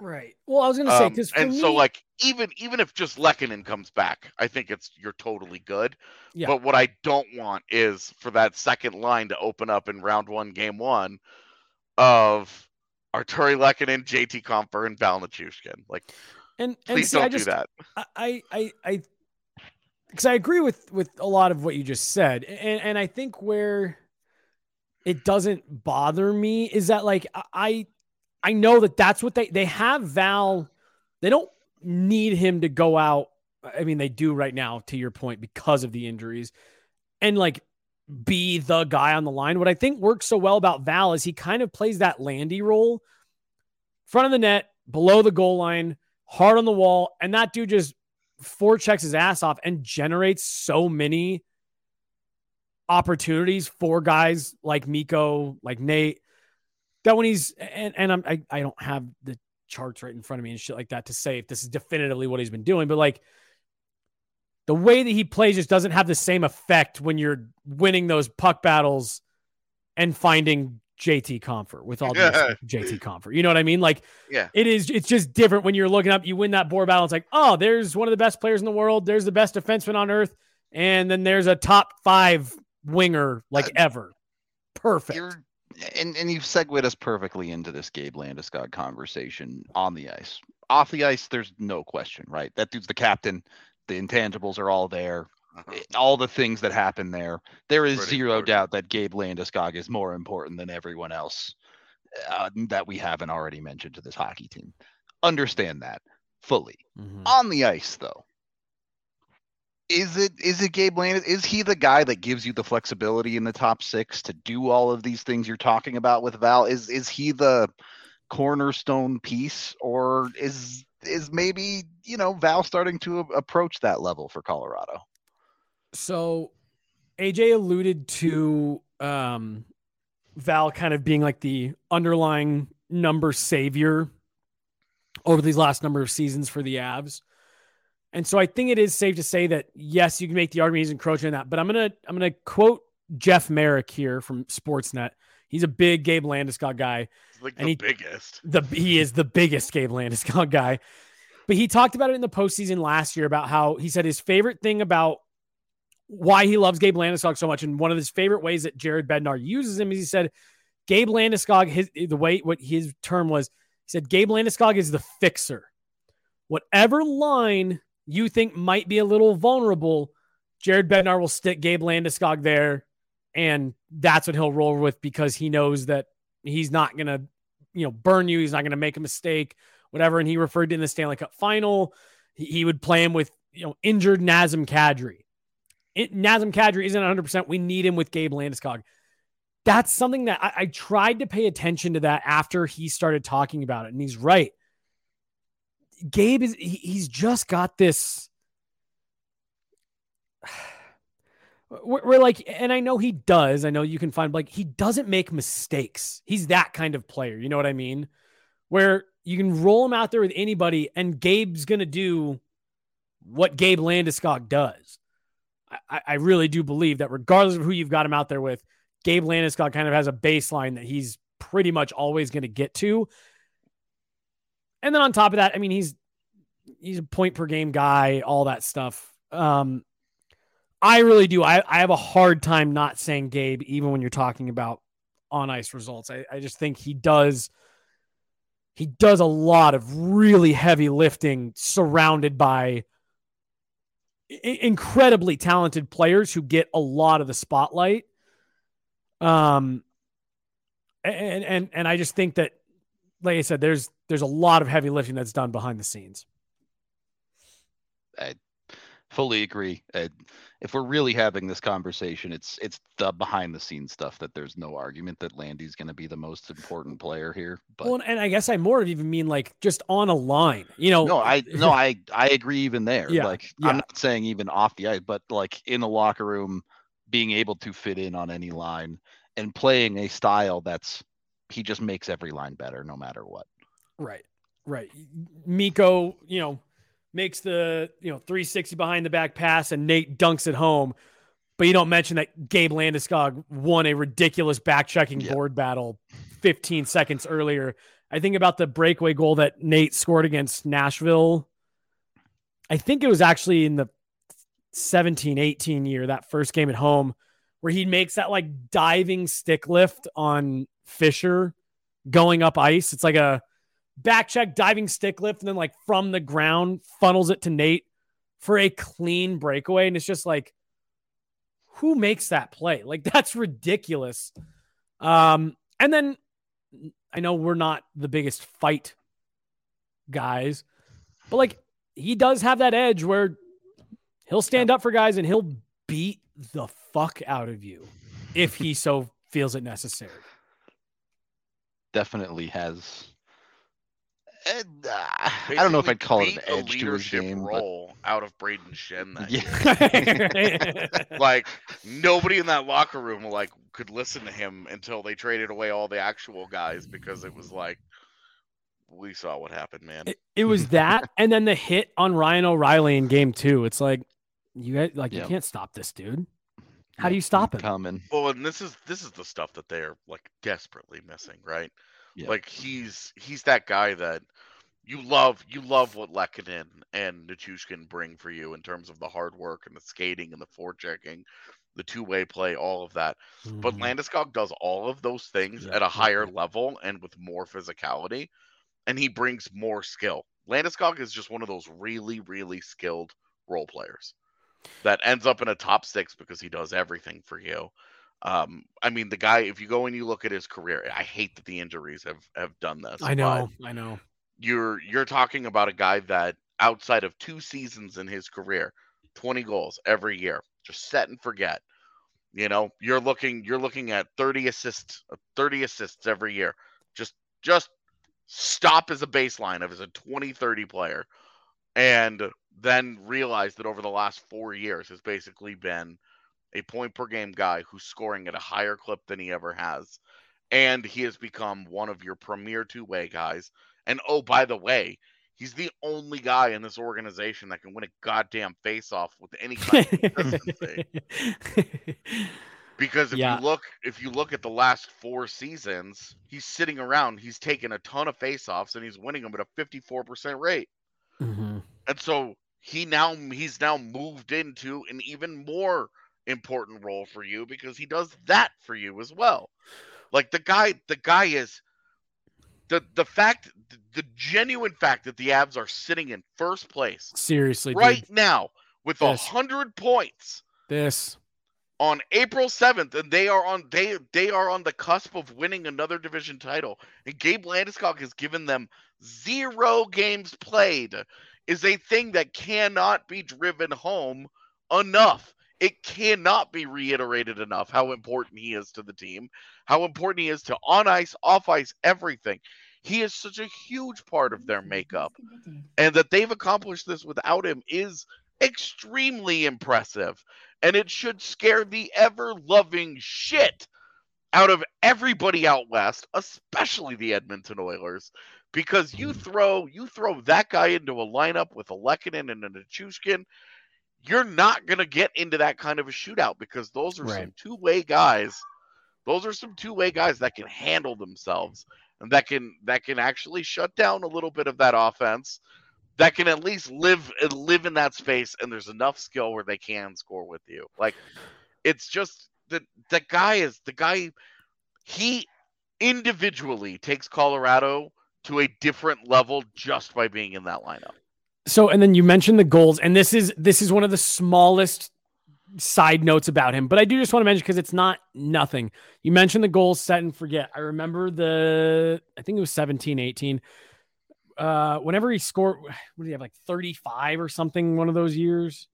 Right. Well, I was gonna say Um, because and so like even even if just Lehkonen comes back, I think it's you're totally good. Yeah. But what I don't want is for that second line to open up in round one, game one, of Artturi Lehkonen, JT Compher, and Val Nichushkin. Like, and and please see, don't I just do that. I I I because I agree with with a lot of what you just said, and and I think where it doesn't bother me is that like I I know that that's what they they have Val. They don't need him to go out. I mean, they do right now, to your point, because of the injuries, and like be the guy on the line. What I think works so well about Val is he kind of plays that Landy role, front of the net, below the goal line, hard on the wall, and that dude just forechecks his ass off and generates so many opportunities for guys like Mikko, like Nate, that when he's and and I'm, I I don't have the charts right in front of me and shit like that to say if this is definitively what he's been doing, but like the way that he plays just doesn't have the same effect when you're winning those puck battles and finding JT Compher with all due *laughs* JT Compher. You know what I mean? Like Yeah. it is it's just different when you're looking up, you win that board battle. It's like, oh, there's one of the best players in the world, there's the best defenseman on earth, and then there's a top five winger like Uh, ever. Perfect. You're and and you've segued us perfectly into this Gabe Landeskog conversation on the ice. Off the ice, there's no question, right? That dude's the captain. The intangibles are all there. Uh-huh. Eh, All the things that happen there. There is Pretty zero important. doubt that Gabe Landeskog is more important than everyone else uh, that we haven't already mentioned to this hockey team. Understand that fully. Mhm. On the ice, though, is it is it Gabe Landis? Is he the guy that gives you the flexibility in the top six to do all of these things you're talking about with Val? Is is he the cornerstone piece, or is is maybe you know Val starting to approach that level for Colorado? So AJ alluded to um Val kind of being like the underlying number savior over these last number of seasons for the Avs. And so I think it is safe to say that yes, you can make the argument he's encroaching on that. But I'm gonna I'm gonna quote Jeff Marek here from Sportsnet. He's a big Gabe Landeskog guy. It's like And the he- biggest. the he is the biggest Gabe Landeskog guy. But he talked about it in the postseason last year about how he said his favorite thing about why he loves Gabe Landeskog so much, and one of his favorite ways that Jared Bednar uses him is he said Gabe Landeskog, his the way what his term was, he said Gabe Landeskog is the fixer. Whatever line you think might be a little vulnerable, Jared Bednar will stick Gabe Landeskog there, and that's what he'll roll with because he knows that he's not gonna, you know, burn you. He's not gonna make a mistake, whatever. And he referred to in the Stanley Cup final, he, he would play him with you know injured Nazem Kadri. It, Nazem Kadri isn't 100. percent We need him with Gabe Landeskog. That's something that I, I tried to pay attention to that after he started talking about it, and he's right. Gabe is he, he's just got this we're, like and i know he does i know you can find like he doesn't make mistakes. He's that kind of player you know what i mean? Where you can roll him out there with anybody and gabe's gonna do what gabe landeskog does. I, I really do believe that regardless of who you've got him out there with gabe landeskog kind of has a baseline that he's pretty much always going to get to and then on top of that i mean he's he's a point per game guy all that stuff um I really do. I, I have a hard time not saying Gabe, even when you're talking about on ice results. I, I just think he does he does a lot of really heavy lifting surrounded by incredibly talented players who get a lot of the spotlight. Um and and and I just think that like I said there's there's a lot of heavy lifting that's done behind the scenes. I fully agree. I, if we're really having this conversation, it's it's the behind the scenes stuff that there's no argument that Landy's going to be the most important player here. But well, and I guess I more of even mean like just on a line, you know. No, I no, *laughs* I I agree even there. Yeah, like yeah. I'm not saying even off the ice, but like in the locker room, being able to fit in on any line and playing a style that's he just makes every line better no matter what. Right. Right. Mikko, you know, makes the you know 360 behind the back pass and Nate dunks it home. But you don't mention that Gabe Landeskog won a ridiculous back checking board battle 15 seconds earlier. I think about the breakaway goal that Nate scored against Nashville. I think it was actually in the 17 18 year, that first game at home, where he makes that like diving stick lift on Fisher going up ice. It's like a back check, diving stick lift, and then like from the ground funnels it to Nate for a clean breakaway. And it's just like, who makes that play? Like *laughs* that's ridiculous. Um, and then I know we're not the biggest fight guys, but like he does have that edge where he'll stand up for guys and he'll beat the fuck out of you if he so *laughs* feels it necessary. Definitely has uh, I don't know if I'd call it an edge to his game. Role but... out of Brayden Schenn that yeah. *laughs* *laughs* like nobody in that locker room like could listen to him until they traded away all the actual guys because it was like we saw what happened, man. It, it was that, *laughs* and then the hit on Ryan O'Reilly in game two. It's like you guys like you can't stop this dude. How do you stop him? Coming. Well, and this is this is the stuff that they're like desperately missing, right? Yeah. Like he's he's that guy that you love you love what Lehkonen and Nichushkin bring for you in terms of the hard work and the skating and the forechecking, the two way play, all of that. Mm-hmm. But Landeskog does all of those things yeah. at a higher level and with more physicality, and he brings more skill. Landeskog is just one of those really really skilled role players that ends up in a top six because he does everything for you. Um, I mean, the guy, if you go and you look at his career, I hate that the injuries have have done this. I know, I know. You're you're talking about a guy that outside of two seasons in his career, 20 goals every year, just set and forget. You know, you're looking you're looking at 30 assists, 30 assists every year. Just just stop as a baseline of as a 2030 player and then realize that over the last 4 years has basically been a point per game guy who's scoring at a higher clip than he ever has. And he has become one of your premier two way guys. And oh, by the way, he's the only guy in this organization that can win a goddamn face off with any kind of consistency. *laughs* because if yeah. you look if you look at the last four seasons, he's sitting around, he's taken a ton of face offs and he's winning them at a 54% rate. Mm-hmm. And so he now he's now moved into an even more important role for you because he does that for you as well. Like the guy, the guy is the the fact, the genuine fact that the Avs are sitting in first place, seriously, right dude. now with a hundred points. This on April 7th, and they are on they they are on the cusp of winning another division title. And Gabe Landeskog has given them zero games played is a thing that cannot be driven home enough. It cannot be reiterated enough how important he is to the team, how important he is to on ice, off ice, everything. He is such a huge part of their makeup. And that they've accomplished this without him is extremely impressive. And it should scare the ever loving shit out of everybody out west, especially the Edmonton Oilers, because you mm-hmm. throw you throw that guy into a lineup with a Lehkonen and a Nichushkin, you're not gonna get into that kind of a shootout because those are Right. some two way guys. Those are some two way guys that can handle themselves and that can that can actually shut down a little bit of that offense. That can at least live live in that space, and there's enough skill where they can score with you. Like it's just the the guy is the guy. He individually takes Colorado to a different level just by being in that lineup. So, and then you mentioned the goals, and this is this is one of the smallest side notes about him, but I do just want to mention because it's not nothing. You mentioned the goals set and forget. I remember the I think it was 17, 18. Uh, whenever he scored, what did he have like 35 or something one of those years?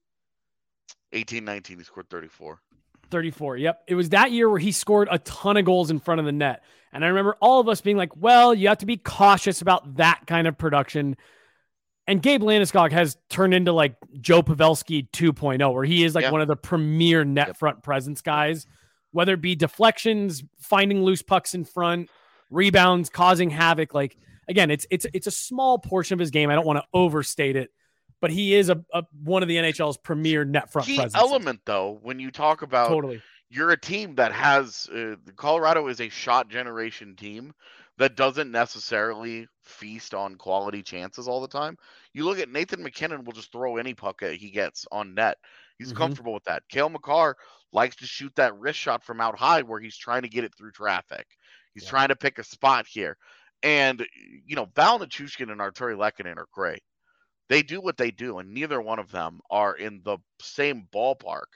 18 19, he scored 34. 34. Yep. It was that year where he scored a ton of goals in front of the net. And I remember all of us being like, well, you have to be cautious about that kind of production. And Gabe Landeskog has turned into like Joe Pavelski 2.0, where he is like Yeah. one of the premier net Yep. front presence guys, whether it be deflections, finding loose pucks in front, rebounds, causing havoc. Like again, it's it's it's a small portion of his game. I don't want to overstate it, but he is a, a one of the NHL's premier net front Key presence. element, though, when you talk about Totally. you're a team that has uh, Colorado is a shot generation team that doesn't necessarily feast on quality chances all the time. You look at Nathan MacKinnon will just throw any puck he gets on net. He's Mhm. comfortable with that. Cale Makar likes to shoot that wrist shot from out high where he's trying to get it through traffic. He's Yeah. trying to pick a spot here. And you know, Val Nichushkin and Artturi Lehkonen are great. They do what they do, and neither one of them are in the same ballpark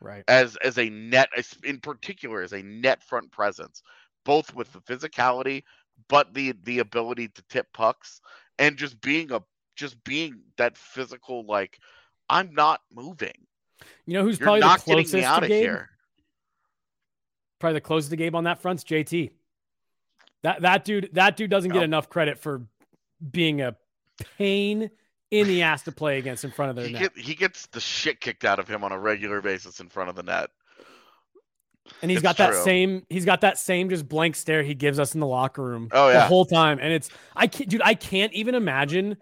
Right. as as a net as- in particular as a net front presence both with the physicality but the the ability to tip pucks and just being a just being that physical like i'm not moving You know who's you're probably not the getting closest me out to of Gabe? here Probably the closest to Gabe on that front's JT. That that dude that dude doesn't get enough credit for being a pain in the ass to play against in front of their he, net. get, he gets the shit kicked out of him on a regular basis in front of the net and he's it's got that true. same he's got that same just blank stare he gives us in the locker room Oh, yeah. the whole time. And it's I can't dude, I can't even imagine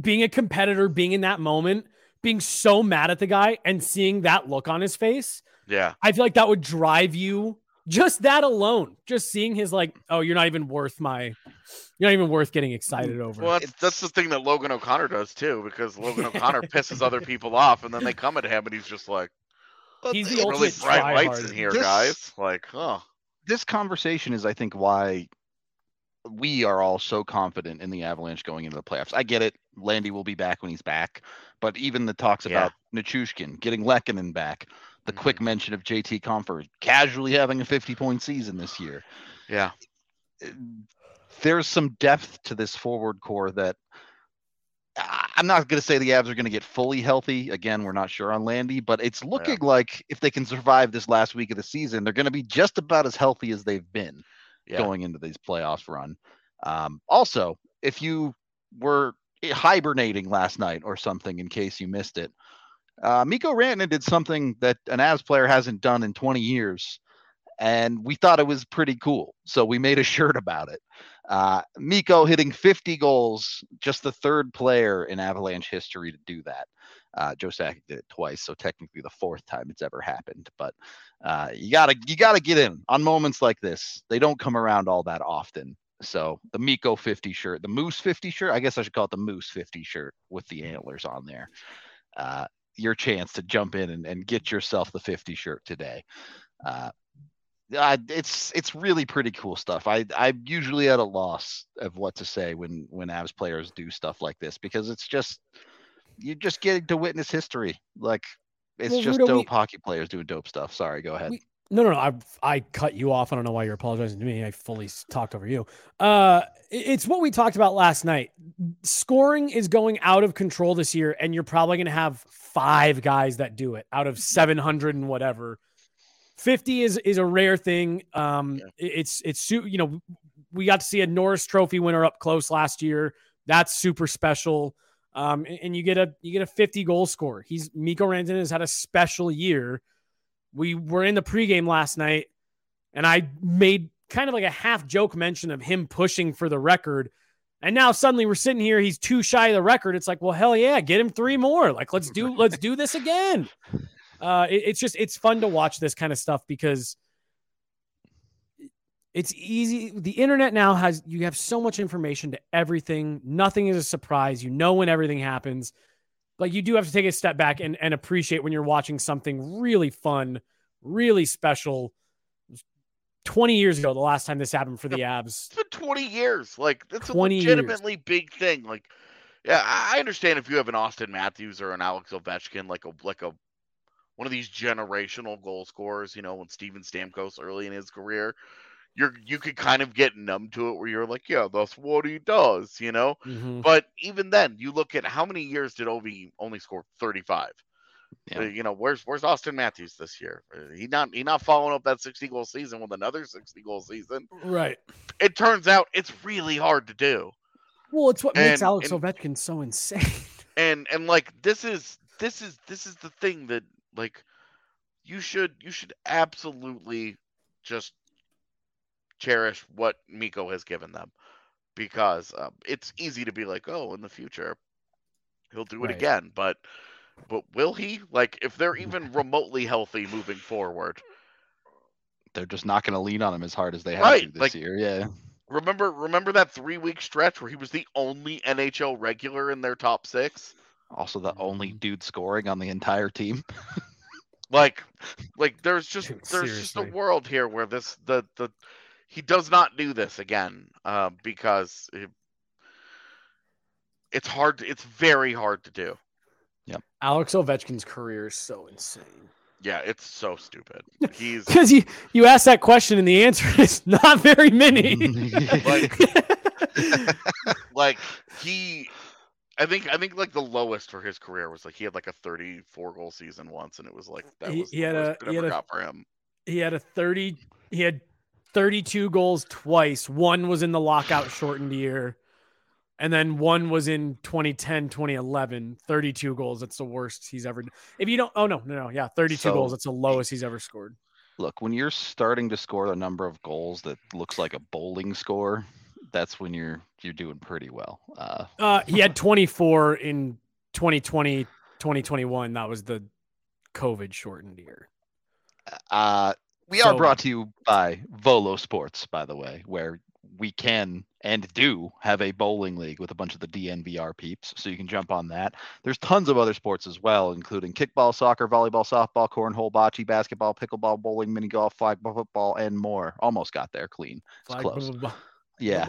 being a competitor, being in that moment, being so mad at the guy and seeing that look on his face. yeah I feel like that would drive you just that alone. Just seeing his like, oh, you're not even worth my, you're not even worth getting excited over. well that's, that's the thing that logan o'connor does too because logan o'connor *laughs* pisses other people off and then they come at him and he's just like He's the really ultimate bright lights tryhard. in here This- guys like huh this conversation is, I think, why we are all so confident in the Avalanche going into the playoffs. I get it. Landy will be back when he's back, but even the talks Yeah. about Nichushkin getting Lehkonen back, the quick Mhm. mention of JT Compher casually having a 50 point season this year. yeah There's some depth to this forward core that I- I'm not going to say the Avs are going to get fully healthy. Again, we're not sure on Landy, but it's looking like if they can survive this last week of the season, they're going to be just about as healthy as they've been yeah going into these playoffs run. Um, also, if you were hibernating last night or something, in case you missed it, uh, Mikko Rantanen did something that an Avs player hasn't done in 20 years, and we thought it was pretty cool. So we made a *laughs* shirt about it. Uh, Mikko hitting 50 goals, just the third player in Avalanche history to do that. Uh, Joe Sakic did it twice, so technically the fourth time it's ever happened. But uh, you gotta you gotta get in on moments like this. They don't come around all that often. So the Mikko 50 shirt, the Moose 50 shirt, I guess I should call it the Moose 50 shirt with the antlers on there. Uh, your chance to jump in and, and get yourself the 50 shirt today. Uh, uh, it's it's really pretty cool stuff. I I'm usually at a loss of what to say when when Avs players do stuff like this because it's just you're just getting to witness history. Like It's Well, just Rudo, dope we- hockey players doing dope stuff. Sorry, go ahead. We- No, no, no. I I cut you off. I don't know why you're apologizing to me. I fully talked over you. Uh, it's what we talked about last night. Scoring is going out of control this year, and you're probably going to have five guys that do it out of 700 and whatever. 50 is is a rare thing. Um, Yeah. it's it's you know we got to see a Norris Trophy winner up close last year. That's super special. Um, and, you get a you get a 50 goal scorer. He's Mikko Rantanen has had a special year we were in the pregame last night and I made kind of like a half joke mention of him pushing for the record. And now suddenly we're sitting here, he's too shy of the record. It's like, well, hell yeah, get him three more. Like, let's do *laughs* let's do this again. Uh it- it's just it's fun to watch this kind of stuff because it's easy. The internet now has you have so much information to everything. Nothing is a surprise. You know when everything happens like you do have to take a step back and, and appreciate when you're watching something really fun, really special. 20 years ago, the last time this happened for the Avs. It's been 20 years. Like that's 20 a years. legitimately big thing. Like, yeah, I understand if you have an Auston Matthews or an Alex Ovechkin, like a like a one of these generational goal scorers. You know, when Steven Stamkos early in his career, you're you could kind of get numb to it, where you're like, yeah, that's what he does. You know, Mhm. but even then, you look at how many years did Ovi only score 35? Yeah. Uh, You know, where's where's Auston Matthews this year? Uh, He not he not following up that 60 goal season with another 60 goal season. Right. It turns out it's really hard to do. Well, it's what makes Alex and- Ovechkin so insane. *laughs* And and like this is this is this is the thing that like you should you should absolutely just cherish what Mikko has given them because um, it's easy to be like, oh, in the future he'll do it Right. again, but but will he? Like if they're *laughs* even remotely healthy moving forward. They're just not going to lean on him as hard as they have Right, to this like- year. Yeah. Remember remember that 3-week stretch where he was the only NHL regular in their top 6? Also, the only Mm-hmm. dude scoring on the entire team. *laughs* Like like there's just Dude, *laughs* there's just a seriously. world here where this the the he does not do this again uh, because it, it's hard it's very hard to do. Alex Ovechkin's career is so insane. Yeah, it's so stupid. He's *laughs* Because you you asked that question and the answer is not very many. Like- like he I think I think like the lowest for his career was like he had like a 34 goal season once and it was like that He- was he the had worst a- he had a- got for him. he had a 30 he had 32 goals twice. One was in the lockout shortened year and then one was in 2010 2011 32 goals that's the worst he's ever if you don't oh no no no yeah 32 So- goals that's the lowest he's ever scored. Look, when you're starting to score a number of goals that looks like a bowling score, that's when you're you're doing pretty well. Uh, uh he had *laughs* 24 in 2020 2021 that was the covid shortened year Uh, we are brought to you by Volo Sports, by the way, where we can and do have a bowling league with a bunch of the DNVR peeps, so you can jump on that. There's tons of other sports as well, including kickball, soccer, volleyball, softball, cornhole, bocce, basketball, pickleball, bowling, mini golf, flag football, and more. Almost got there clean. It's Flag- close. blah, blah, blah, Yeah.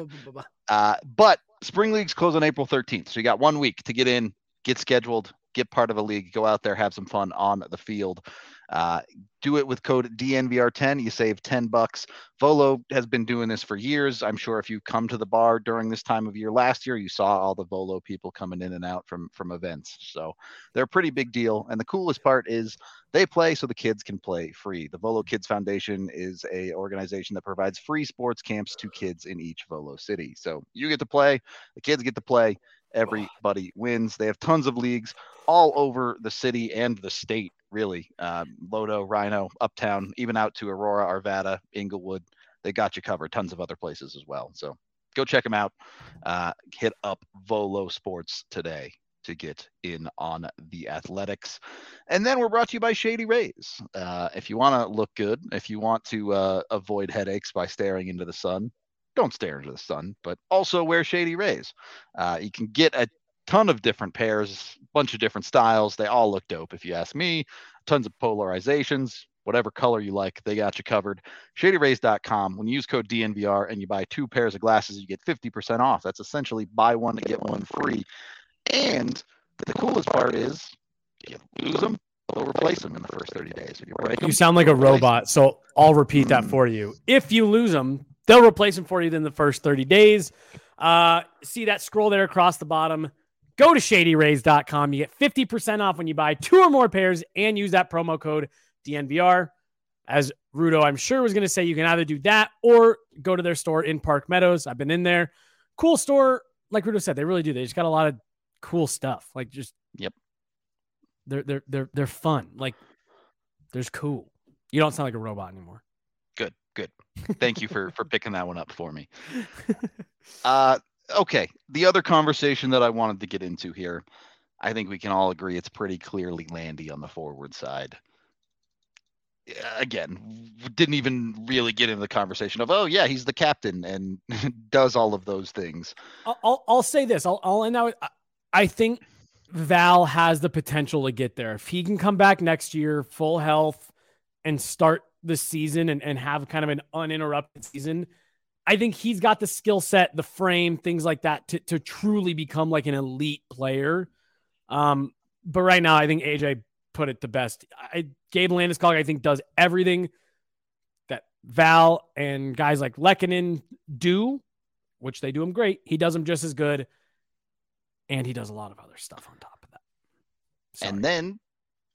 Uh, but spring leagues close on April 13th. So you got one week to get in, get scheduled, get part of a league, go out there, have some fun on the field. Uh, do it with code DNVR10. You save 10 bucks. Volo has been doing this for years. I'm sure if you come to the bar during this time of year last year, you saw all the Volo people coming in and out from from events. So they're a pretty big deal. And the coolest part is they play so the kids can play free. The Volo Kids Foundation is a organization that provides free sports camps to kids in each Volo city. So you get to play, the kids get to play, everybody wins. They have tons of leagues all over the city and the state, really. Um, Lodo, RiNo, Uptown, even out to Aurora, Arvada, Englewood. They got you covered. Tons of other places as well. So go check them out. Uh, hit up Volo Sports today to get in on the athletics. And then we're brought to you by Shady Rays. Uh, if you want to look good, if you want to uh, avoid headaches by staring into the sun, don't stare into the sun, but also wear Shady Rays. Uh, you can get a ton of different pairs, bunch of different styles. They all look dope, if you ask me. Tons of polarizations, whatever color you like, they got you covered. ShadyRays.com. When you use code DNVR and you buy two pairs of glasses, you get 50% off. That's essentially buy one to get one free. And the coolest part is you lose them, they'll replace them in the first 30 days. If you break You him, sound like a robot, so I'll repeat that for you. If you lose them, they'll replace them for you in the first 30 days. Uh, see that scroll there across the bottom. Go to shadyrays.com. You get 50% off when you buy two or more pairs and use that promo code DNVR. As Rudo, I'm sure, was going to say, you can either do that or go to their store in Park Meadows. I've been in there. Cool store. Like Rudo said, they really do. They just got a lot of cool stuff. Like just, Yep. They're they're they're they're fun. Like there's cool. You don't sound like a robot anymore. Good, good. Thank you for for picking that one up for me. *laughs* Uh, okay. The other conversation that I wanted to get into here, I think we can all agree it's pretty clearly Landy on the forward side. Again, didn't even really get into the conversation of, oh yeah, he's the captain and *laughs* does all of those things. I'll, I'll, say this. I'll, I'll end out. I- I think Val has the potential to get there. If he can come back next year, full health, and start the season and, and have kind of an uninterrupted season, I think he's got the skill set, the frame, things like that to, to truly become like an elite player. Um, but right now, I think AJ put it the best. I, Gabe Landeskog, I think, does everything that Val and guys like Lehkonen do, which they do him great. He does them just as good and he does a lot of other stuff on top of that. Sorry. And then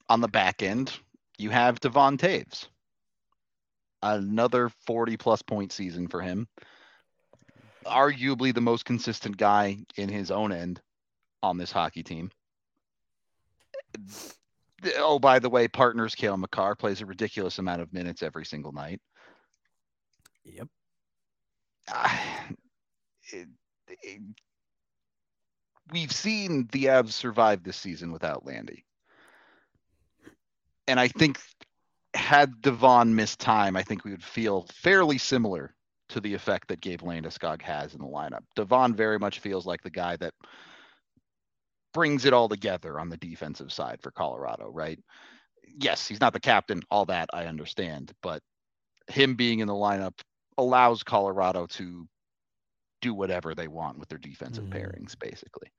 on the back end, you have Devon Toews. Another 40 plus point season for him. Arguably the most consistent guy in his own end on this hockey team. Oh, by the way, partners Cale Makar plays a ridiculous amount of minutes every single night. yep. Ah, it- it- we've seen the Avs survive this season without Landy. And I think had Devon missed time, I think we would feel fairly similar to the effect that Gabe Landeskog has in the lineup. Devon very much feels like the guy that brings it all together on the defensive side for Colorado, right? Yes, he's not the captain, all that I understand, but him being in the lineup allows Colorado to do whatever they want with their defensive Mhm. pairings, basically.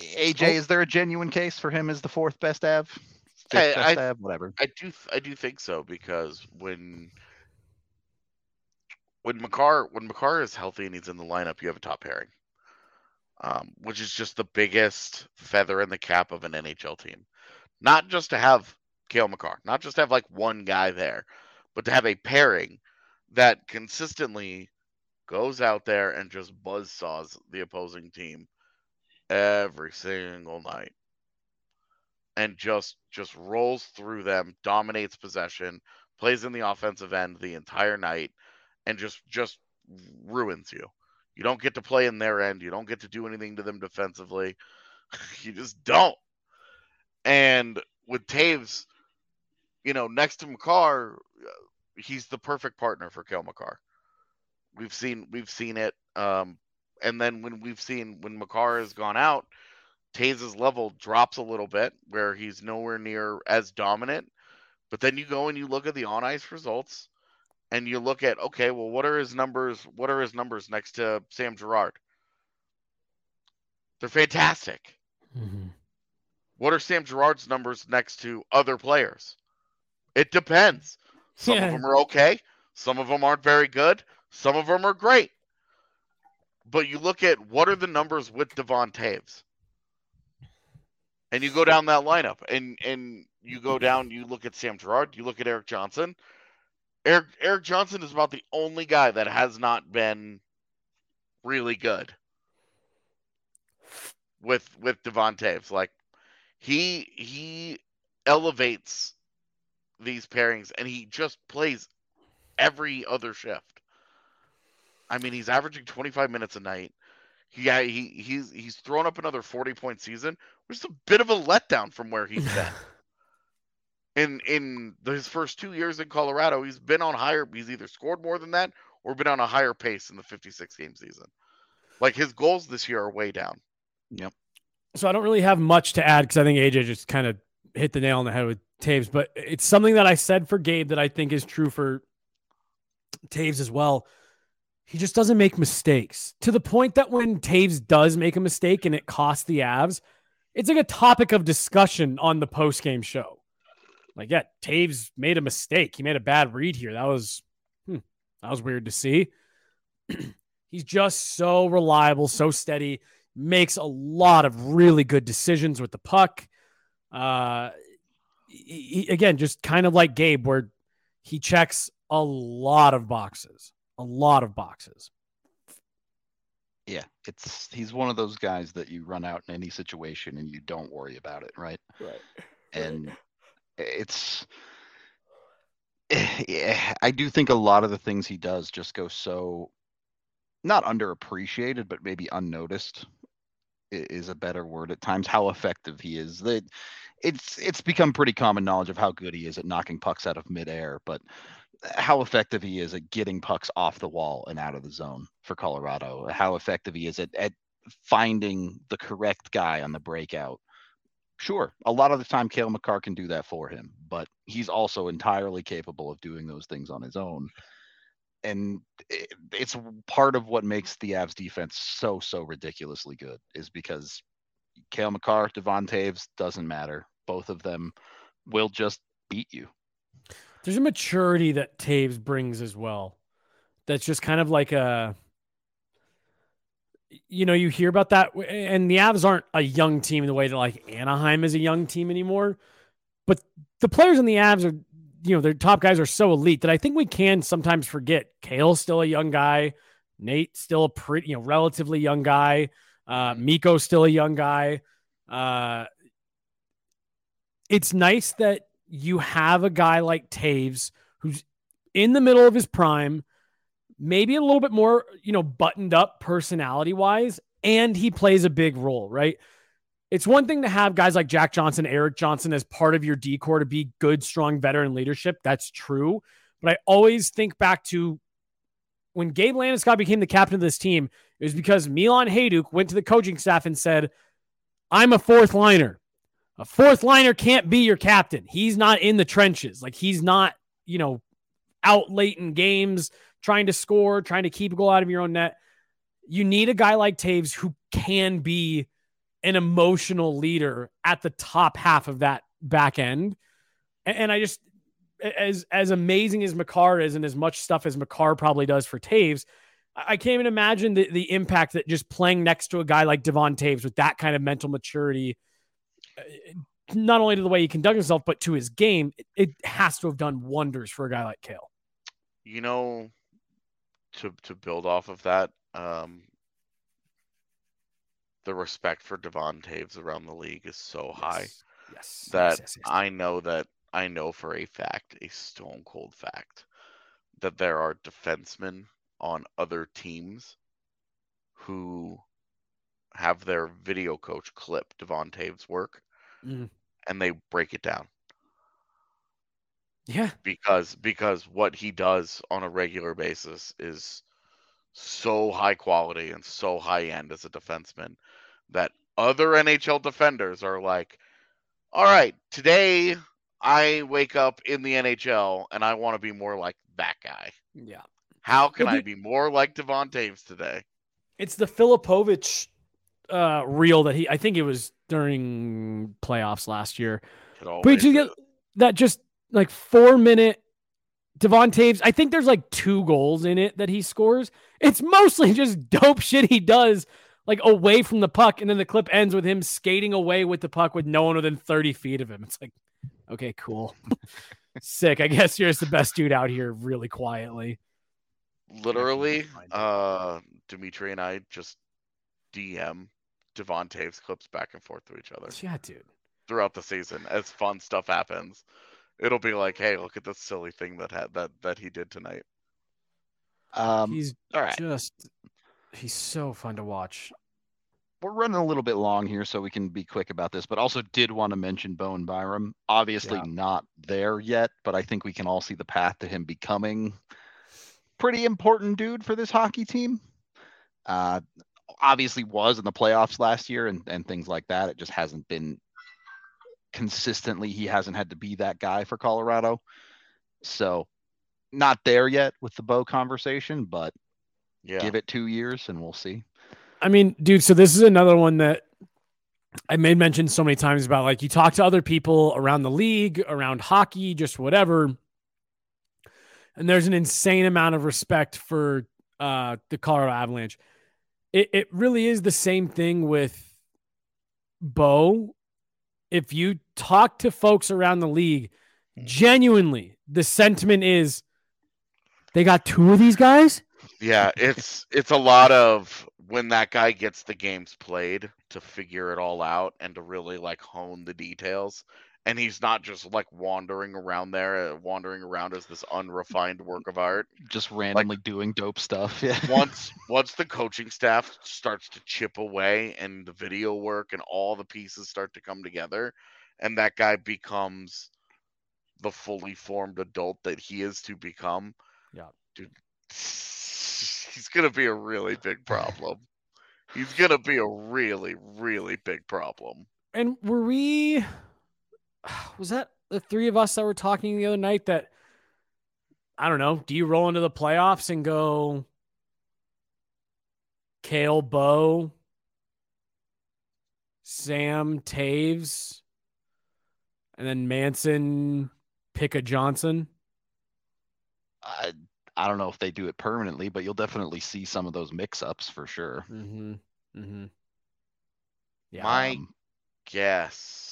AJ, Oh. is there a genuine case for him as the fourth best Av? Fifth I- Av, whatever. I do I do think so because when when Makar when Makar is healthy and he's in the lineup, you have a top pairing, um, which is just the biggest feather in the cap of an NHL team. Not just to have Cale Makar, not just to have like one guy there, but to have a pairing that consistently goes out there and just buzzsaws the opposing team every single night and just just rolls through them, dominates possession, plays in the offensive end the entire night, and just just ruins you. You don't get to play in their end. You don't get to do anything to them defensively. *laughs* you just don't. And with Toews, you know, next to Makar, uh, he's the perfect partner for Cale Makar. We've seen we've seen it. Um, and then when we've seen when Makar has gone out, Toews' level drops a little bit where he's nowhere near as dominant. But then you go and you look at the on ice results and you look at okay, well, what are his numbers? What are his numbers next to Sam Girard? They're fantastic. Mm-hmm. What are Sam Girard's numbers next to other players? It depends. Some Yeah. of them are okay. Some of them aren't very good. Some of them are great. But you look at what are the numbers with Devon Toews, and you go down that lineup, and and you go down. You look at Sam Girard. You look at Erik Johnson. Eric Erik Johnson is about the only guy that has not been really good with with Devon Toews. Like he he elevates these pairings and he just plays every other shift. I mean, he's averaging 25 minutes a night. Yeah, he he's he's thrown up another 40 point season, which is a bit of a letdown from where he's been. *laughs* in in his first two years in Colorado, he's been on higher. He's either scored more than that or been on a higher pace in the 56 game season. Like his goals this year are way down. Yep. So I don't really have much to add because I think AJ just kind of hit the nail on the head with Toews, but it's something that I said for Gabe that I think is true for Toews as well. He just doesn't make mistakes to the point that when Toews does make a mistake and it costs the Avs, it's like a topic of discussion on the post game show. Like, yeah, Toews made a mistake. He made a bad read here. That was hmm, that was weird to see. *clears throat* He's just so reliable, so steady, makes a lot of really good decisions with the puck. Uh, he, again, just kind of like Gabe, where he checks a lot of boxes, a lot of boxes. Yeah, it's he's one of those guys that you run out in any situation and you don't worry about it, right? Right. *laughs* And it's yeah, I do think a lot of the things he does just go so not underappreciated, but maybe unnoticed is a better word at times. How effective he is. That it's it's become pretty common knowledge of how good he is at knocking pucks out of midair, but how effective he is at getting pucks off the wall and out of the zone for Colorado. How effective he is at, at finding the correct guy on the breakout. Sure, a lot of the time Cale Makar can do that for him, but he's also entirely capable of doing those things on his own and it's part of what makes the Avs defense so so ridiculously good is because Cale Makar, Devon Toews doesn't matter. Both of them will just beat you. There's a maturity that Toews brings as well. That's just kind of like a you know, you hear about that and the Avs aren't a young team in the way that like Anaheim is a young team anymore. But the players in the Avs are you know, their top guys are so elite that I think we can sometimes forget. Cale's still a young guy. Nate still a pretty, you know, relatively young guy. Uh, Mikko's still a young guy. Uh, it's nice that you have a guy like Toews who's in the middle of his prime, maybe a little bit more, you know, buttoned up personality wise, and he plays a big role, right? it's one thing to have guys like Jack Johnson, Erik Johnson as part of your D corps to be good, strong veteran leadership. That's true. But I always think back to when Gabe Landeskog became the captain of this team, it was because Milan Hejduk went to the coaching staff and said, I'm a fourth liner. A fourth liner can't be your captain. He's not in the trenches. Like he's not, you know, out late in games, trying to score, trying to keep a goal out of your own net. You need a guy like Toews who can be an emotional leader at the top half of that back end. And, I just, as as amazing as Makar is, and as much stuff as Makar probably does for Toews, I can't even imagine the, the impact that just playing next to a guy like Devon Toews with that kind of mental maturity, not only to the way he conducts himself, but to his game, it, has to have done wonders for a guy like Cale. You know, to to build off of that, um, the respect for Devon Toews around the league is so yes. high yes. that yes, yes. I know that I know for a fact, a stone cold fact, that there are defensemen on other teams who have their video coach clip Devon Toews' work mm. and they break it down. Yeah. Because because what he does on a regular basis is so high quality and so high end as a defenseman that other NHL defenders are like, all right, today I wake up in the NHL and I want to be more like that guy. Yeah. How can I be more like Devon Toews today? It's the Filipovic uh, reel that he, I think it was during playoffs last year. But you get that just like four minute Devon Toews, I think there's like two goals in it that he scores. It's mostly *laughs* just dope shit he does, like away from the puck. And then the clip ends with him skating away with the puck with no one within 30 feet of him. It's like, okay, cool. *laughs* Sick. I guess you're just the best dude out here, really quietly. Literally, uh, Dimitri and I just DM Devon Toews clips back and forth to each other. Yeah, dude. Throughout the season, as fun stuff happens it'll be like, hey, look at this silly thing that had that that he did tonight. Um, he's all right. Just he's so fun to watch. We're running a little bit long here, so we can be quick about this. But also did want to mention Bowen Byram. Obviously Yeah. not there yet, but I think we can all see the path to him becoming pretty important dude for this hockey team. Uh, obviously was in the playoffs last year and, and things like that. It just hasn't been consistently. He hasn't had to be that guy for Colorado. So not there yet with the Bo conversation, but Yeah. give it two years and we'll see. I mean, dude, so this is another one that I made mention so many times about like you talk to other people around the league, around hockey, just whatever. And there's an insane amount of respect for uh, the Colorado Avalanche. It, it really is the same thing with Bo. If you talk to folks around the league, mm. genuinely, the sentiment is they got two of these guys. Yeah, it's it's a lot of when that guy gets the games played to figure it all out and to really like hone the details and he's not just like wandering around there uh, wandering around as this unrefined work of art Just randomly doing dope stuff. *laughs* Yeah. once once the coaching staff starts to chip away and the video work and all the pieces start to come together and that guy becomes the fully formed adult that he is to become Yeah. dude *laughs* he's gonna be a really *laughs* big problem he's gonna be a really really big problem And were we *sighs* was that the three of us that were talking the other night that I don't know, do you roll into the playoffs and go Cale Bo, Sam Toews, and then Manson Picka Johnson? I, I don't know if they do it permanently, but you'll definitely see some of those mix-ups for sure. Mm-hmm. Mm-hmm. Yeah. my Um, guess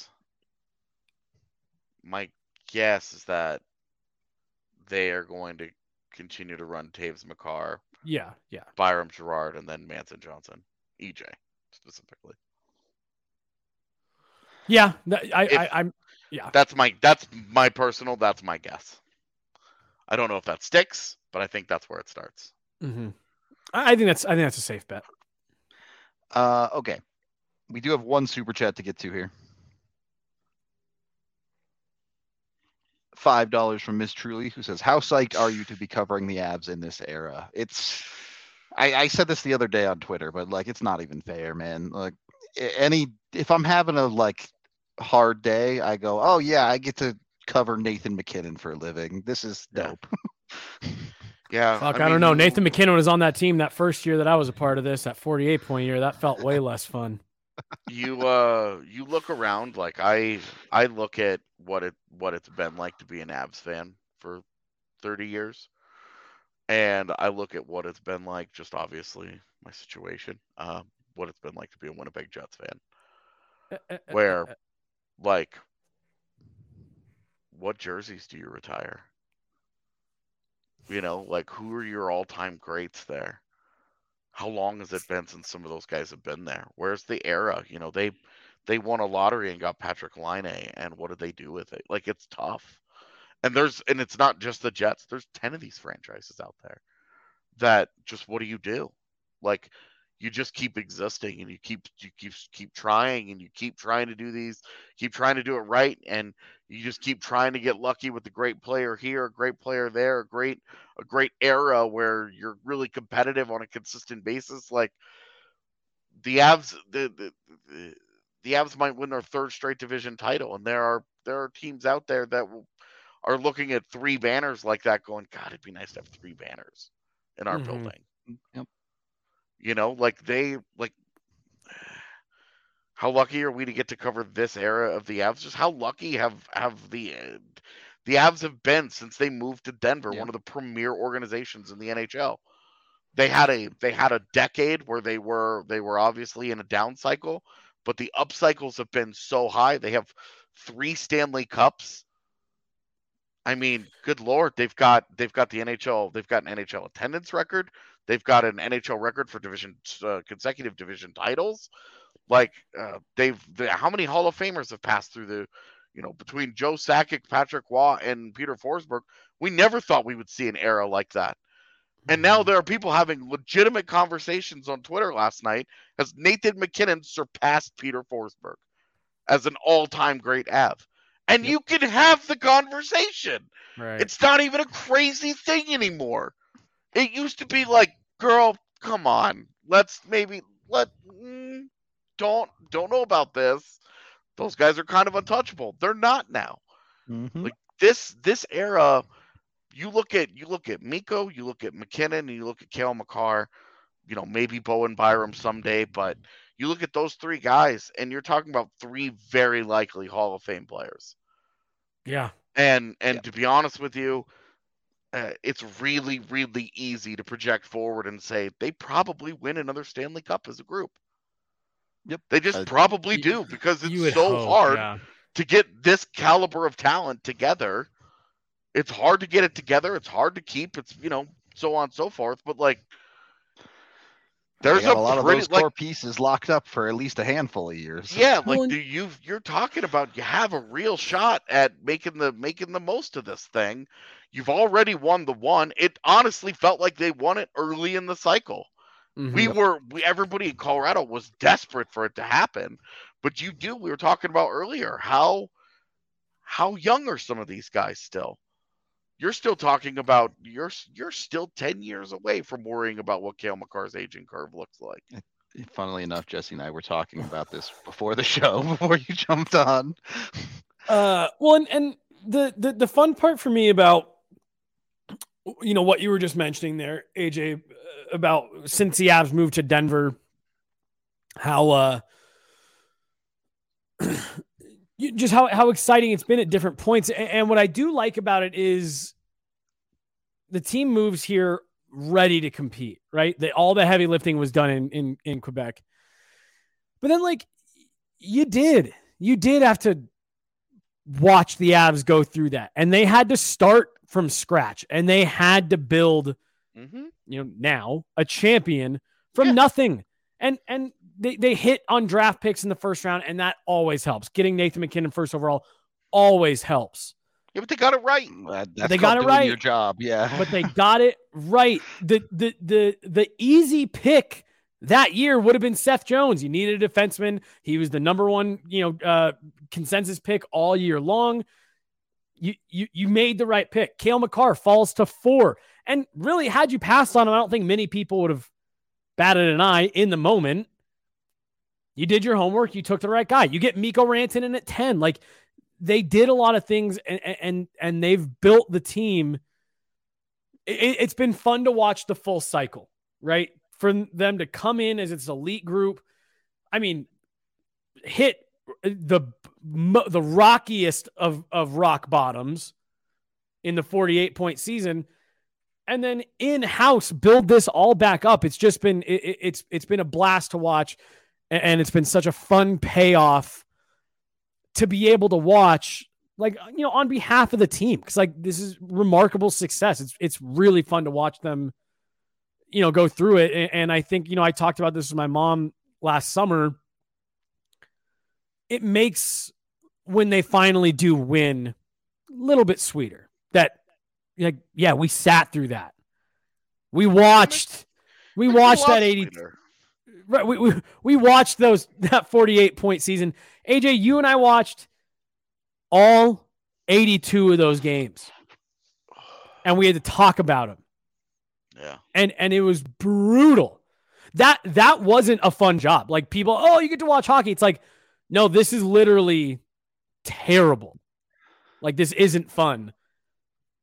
my guess is that they are going to continue to run Toews Makar, yeah, yeah. Byram Girard, and then Manson Johnson, EJ specifically. Yeah. I, If- I I'm yeah. That's my that's my personal that's my guess. I don't know if that sticks, but I think that's where it starts. Mm-hmm. I I think that's I think that's a safe bet. Uh, okay. We do have one super chat to get to here. Five dollars from Miss Truly, who says, "How psyched are you to be covering the Avs in this era?" It's, I, I said this the other day on Twitter, but like, it's not even fair, man. Like, any if I'm having a like hard day, I go, "Oh yeah, I get to cover Nathan MacKinnon for a living. This is dope." *laughs* Yeah. Fuck, I, mean, don't know. Nathan MacKinnon was on that team that first year that I was a part of this, that 48 point year. That felt way less fun. You uh you look around like I I look at what it what it's been like to be an Avs fan for 30 years. And I look at what it's been like just obviously my situation. Uh what it's been like to be a Winnipeg Jets fan. Uh, uh, uh, Where like what jerseys do you retire? You know, like who are your all-time greats there? How long has it been since some of those guys have been there? Where's the era? You know, they they won a lottery and got Patrik Laine, and what did they do with it? Like it's tough. And there's and it's not just the Jets. There's 10 of these franchises out there that just what do you do? Like you just keep existing and you keep you keep keep trying and you keep trying to do these keep trying to do it right and you just keep trying to get lucky with a great player here a great player there a great a great era where you're really competitive on a consistent basis like the Avs the the, the, the Avs might win their third straight division title and there are there are teams out there that will, are looking at three banners like that going god it'd be nice to have three banners in our Mhm. building Yep. You know, like they like how lucky are we to get to cover this era of the Avs? Just how lucky have have the the Avs have been since they moved to Denver, Yeah. one of the premier organizations in the NHL. They had a they had a decade where they were they were obviously in a down cycle, but the up cycles have been so high. They have three Stanley Cups. I mean, good lord, they've got they've got the NHL, they've got an NHL attendance record. They've got an NHL record for division uh, consecutive division titles. Like uh, they've the, how many Hall of Famers have passed through the, you know, between Joe Sakic, Patrick Roy, and Peter Forsberg. We never thought we would see an era like that. And now there are people having legitimate conversations on Twitter last night as Nathan MacKinnon surpassed Peter Forsberg as an all-time great Av. And Yep. you can have the conversation. Right. It's not even a crazy thing anymore. It used to be like, girl, come on, let's maybe let mm, don't don't know about this. Those guys are kind of untouchable. They're not now. Mhm. Like this this era, you look at you look at Mikko, you look at MacKinnon, and you look at Cale Makar. You know, maybe Bowen Byram someday, but You look at those three guys, and you're talking about three very likely Hall of Fame players. Yeah. And and Yeah. to be honest with you, uh, it's really really easy to project forward and say they probably win another Stanley Cup as a group. Yep. They just Uh, probably you- do because it's so hope, hard yeah. to get this caliber of talent together. It's hard to get it together. It's hard to keep. It's you know so on and so forth. But like, there's a, a lot of those like core pieces locked up for at least a handful of years. yeah, like and- do you you're talking about you have a real shot at making the making the most of this thing. You've already won the one. It honestly felt like they won it early in the cycle. We Mhm. were we everybody in Colorado was desperate for it to happen. But you do we were talking about earlier how how young are some of these guys still? You're still talking about you're you're still 10 years away from worrying about what Cale Makar's aging curve looks like. Funnily enough, Jesse and I were talking about this before the show, *laughs* before you jumped on. Uh, well, and, and the, the the fun part for me about you know what you were just mentioning there, AJ, uh, about since the Avs moved to Denver, how uh, *clears throat* just how how exciting it's been at different points, and, and what I do like about it is the team moves here ready to compete. Right, they, all the heavy lifting was done in in in Quebec, but then like you did, you did have to watch the Avs go through that. And they had to start from scratch and they had to build, Mm-hmm. you know, now a champion from Yeah. nothing. And and they, they hit on draft picks in the first round, and that always helps. Getting Nathan MacKinnon first overall always helps. Yeah, but they got it right. That's They got it doing right. Your job, yeah. *laughs* But they got it right. The the the the easy pick that year would have been Seth Jones. You needed a defenseman. He was the number one, you know, uh, consensus pick all year long. You you you made the right pick. Cale Makar falls to four. And really, had you passed on him, I don't think many people would have batted an eye in the moment. You did your homework. You took the right guy. You get Mikko Rantanen at 10. Like they did a lot of things and and and they've built the team. It, it's been fun to watch the full cycle, right? For them to come in as its elite group. I mean, hit Eh, the the rockiest of of rock bottoms in the 48 point season. And then in house build this all back up. It's just been it, it- it's it's been a blast to watch and it's been such a fun payoff to be able to watch like you know on behalf of the team because like this is remarkable success. It's it's really fun to watch them you know go through it. And, and i think you know i talked about this with my mom last summer it makes when they finally do win a little bit sweeter. That like yeah we sat through that. We watched we Makes it a watched that 80 sweeter. right we, we, we watched those that 48 point season. Aj you and i watched all 82 of those games. And we had to talk about them Yeah. and and it was brutal. That that wasn't a fun job. Like people oh you get to watch hockey. It's like no this is literally terrible. Like this isn't fun.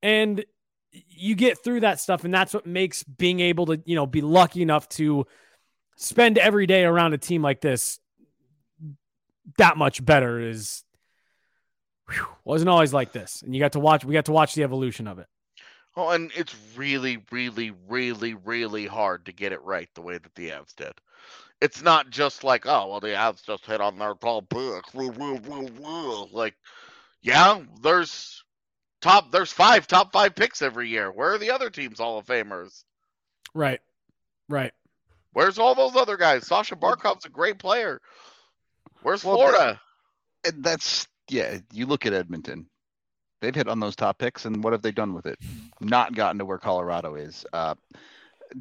And you get through that stuff and that's what makes being able to you know be lucky enough to spend every day around a team like this that much better is whew, wasn't always like this. And you got to watch we got to watch the evolution of it. Oh, and it's really, really, really, really hard to get it right the way that the Avs did. It's not just like, oh, well, the Avs just hit on their top pick. Like, yeah, there's top, there's five top five picks every year. Where are the other teams' Hall of Famers? right right Where's all those other guys? Sasha Barkov's a great player. Where's Well, Florida? And that's yeah. You look at Edmonton; they've hit on those top picks, and what have they done with it? Not gotten to where Colorado is. Uh,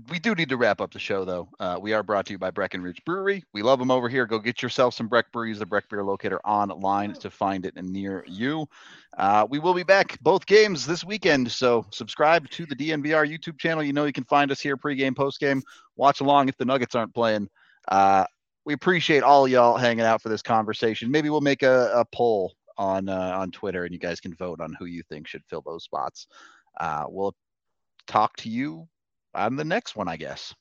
we do need to wrap up the show, though. Uh, we are brought to you by Breckenridge Brewery. We love them over here. Go get yourself some Breck Brew. Use the Breck Beer Locator online to find it near you. Uh, we will be back both games this weekend, so subscribe to the DNVR YouTube channel. You know you can find us here pregame, postgame. Watch along if the Nuggets aren't playing. Uh, we appreciate all y'all hanging out for this conversation. Maybe we'll make a, a poll on uh, on Twitter, and you guys can vote on who you think should fill those spots. Uh, we'll talk to you on the next one, I guess.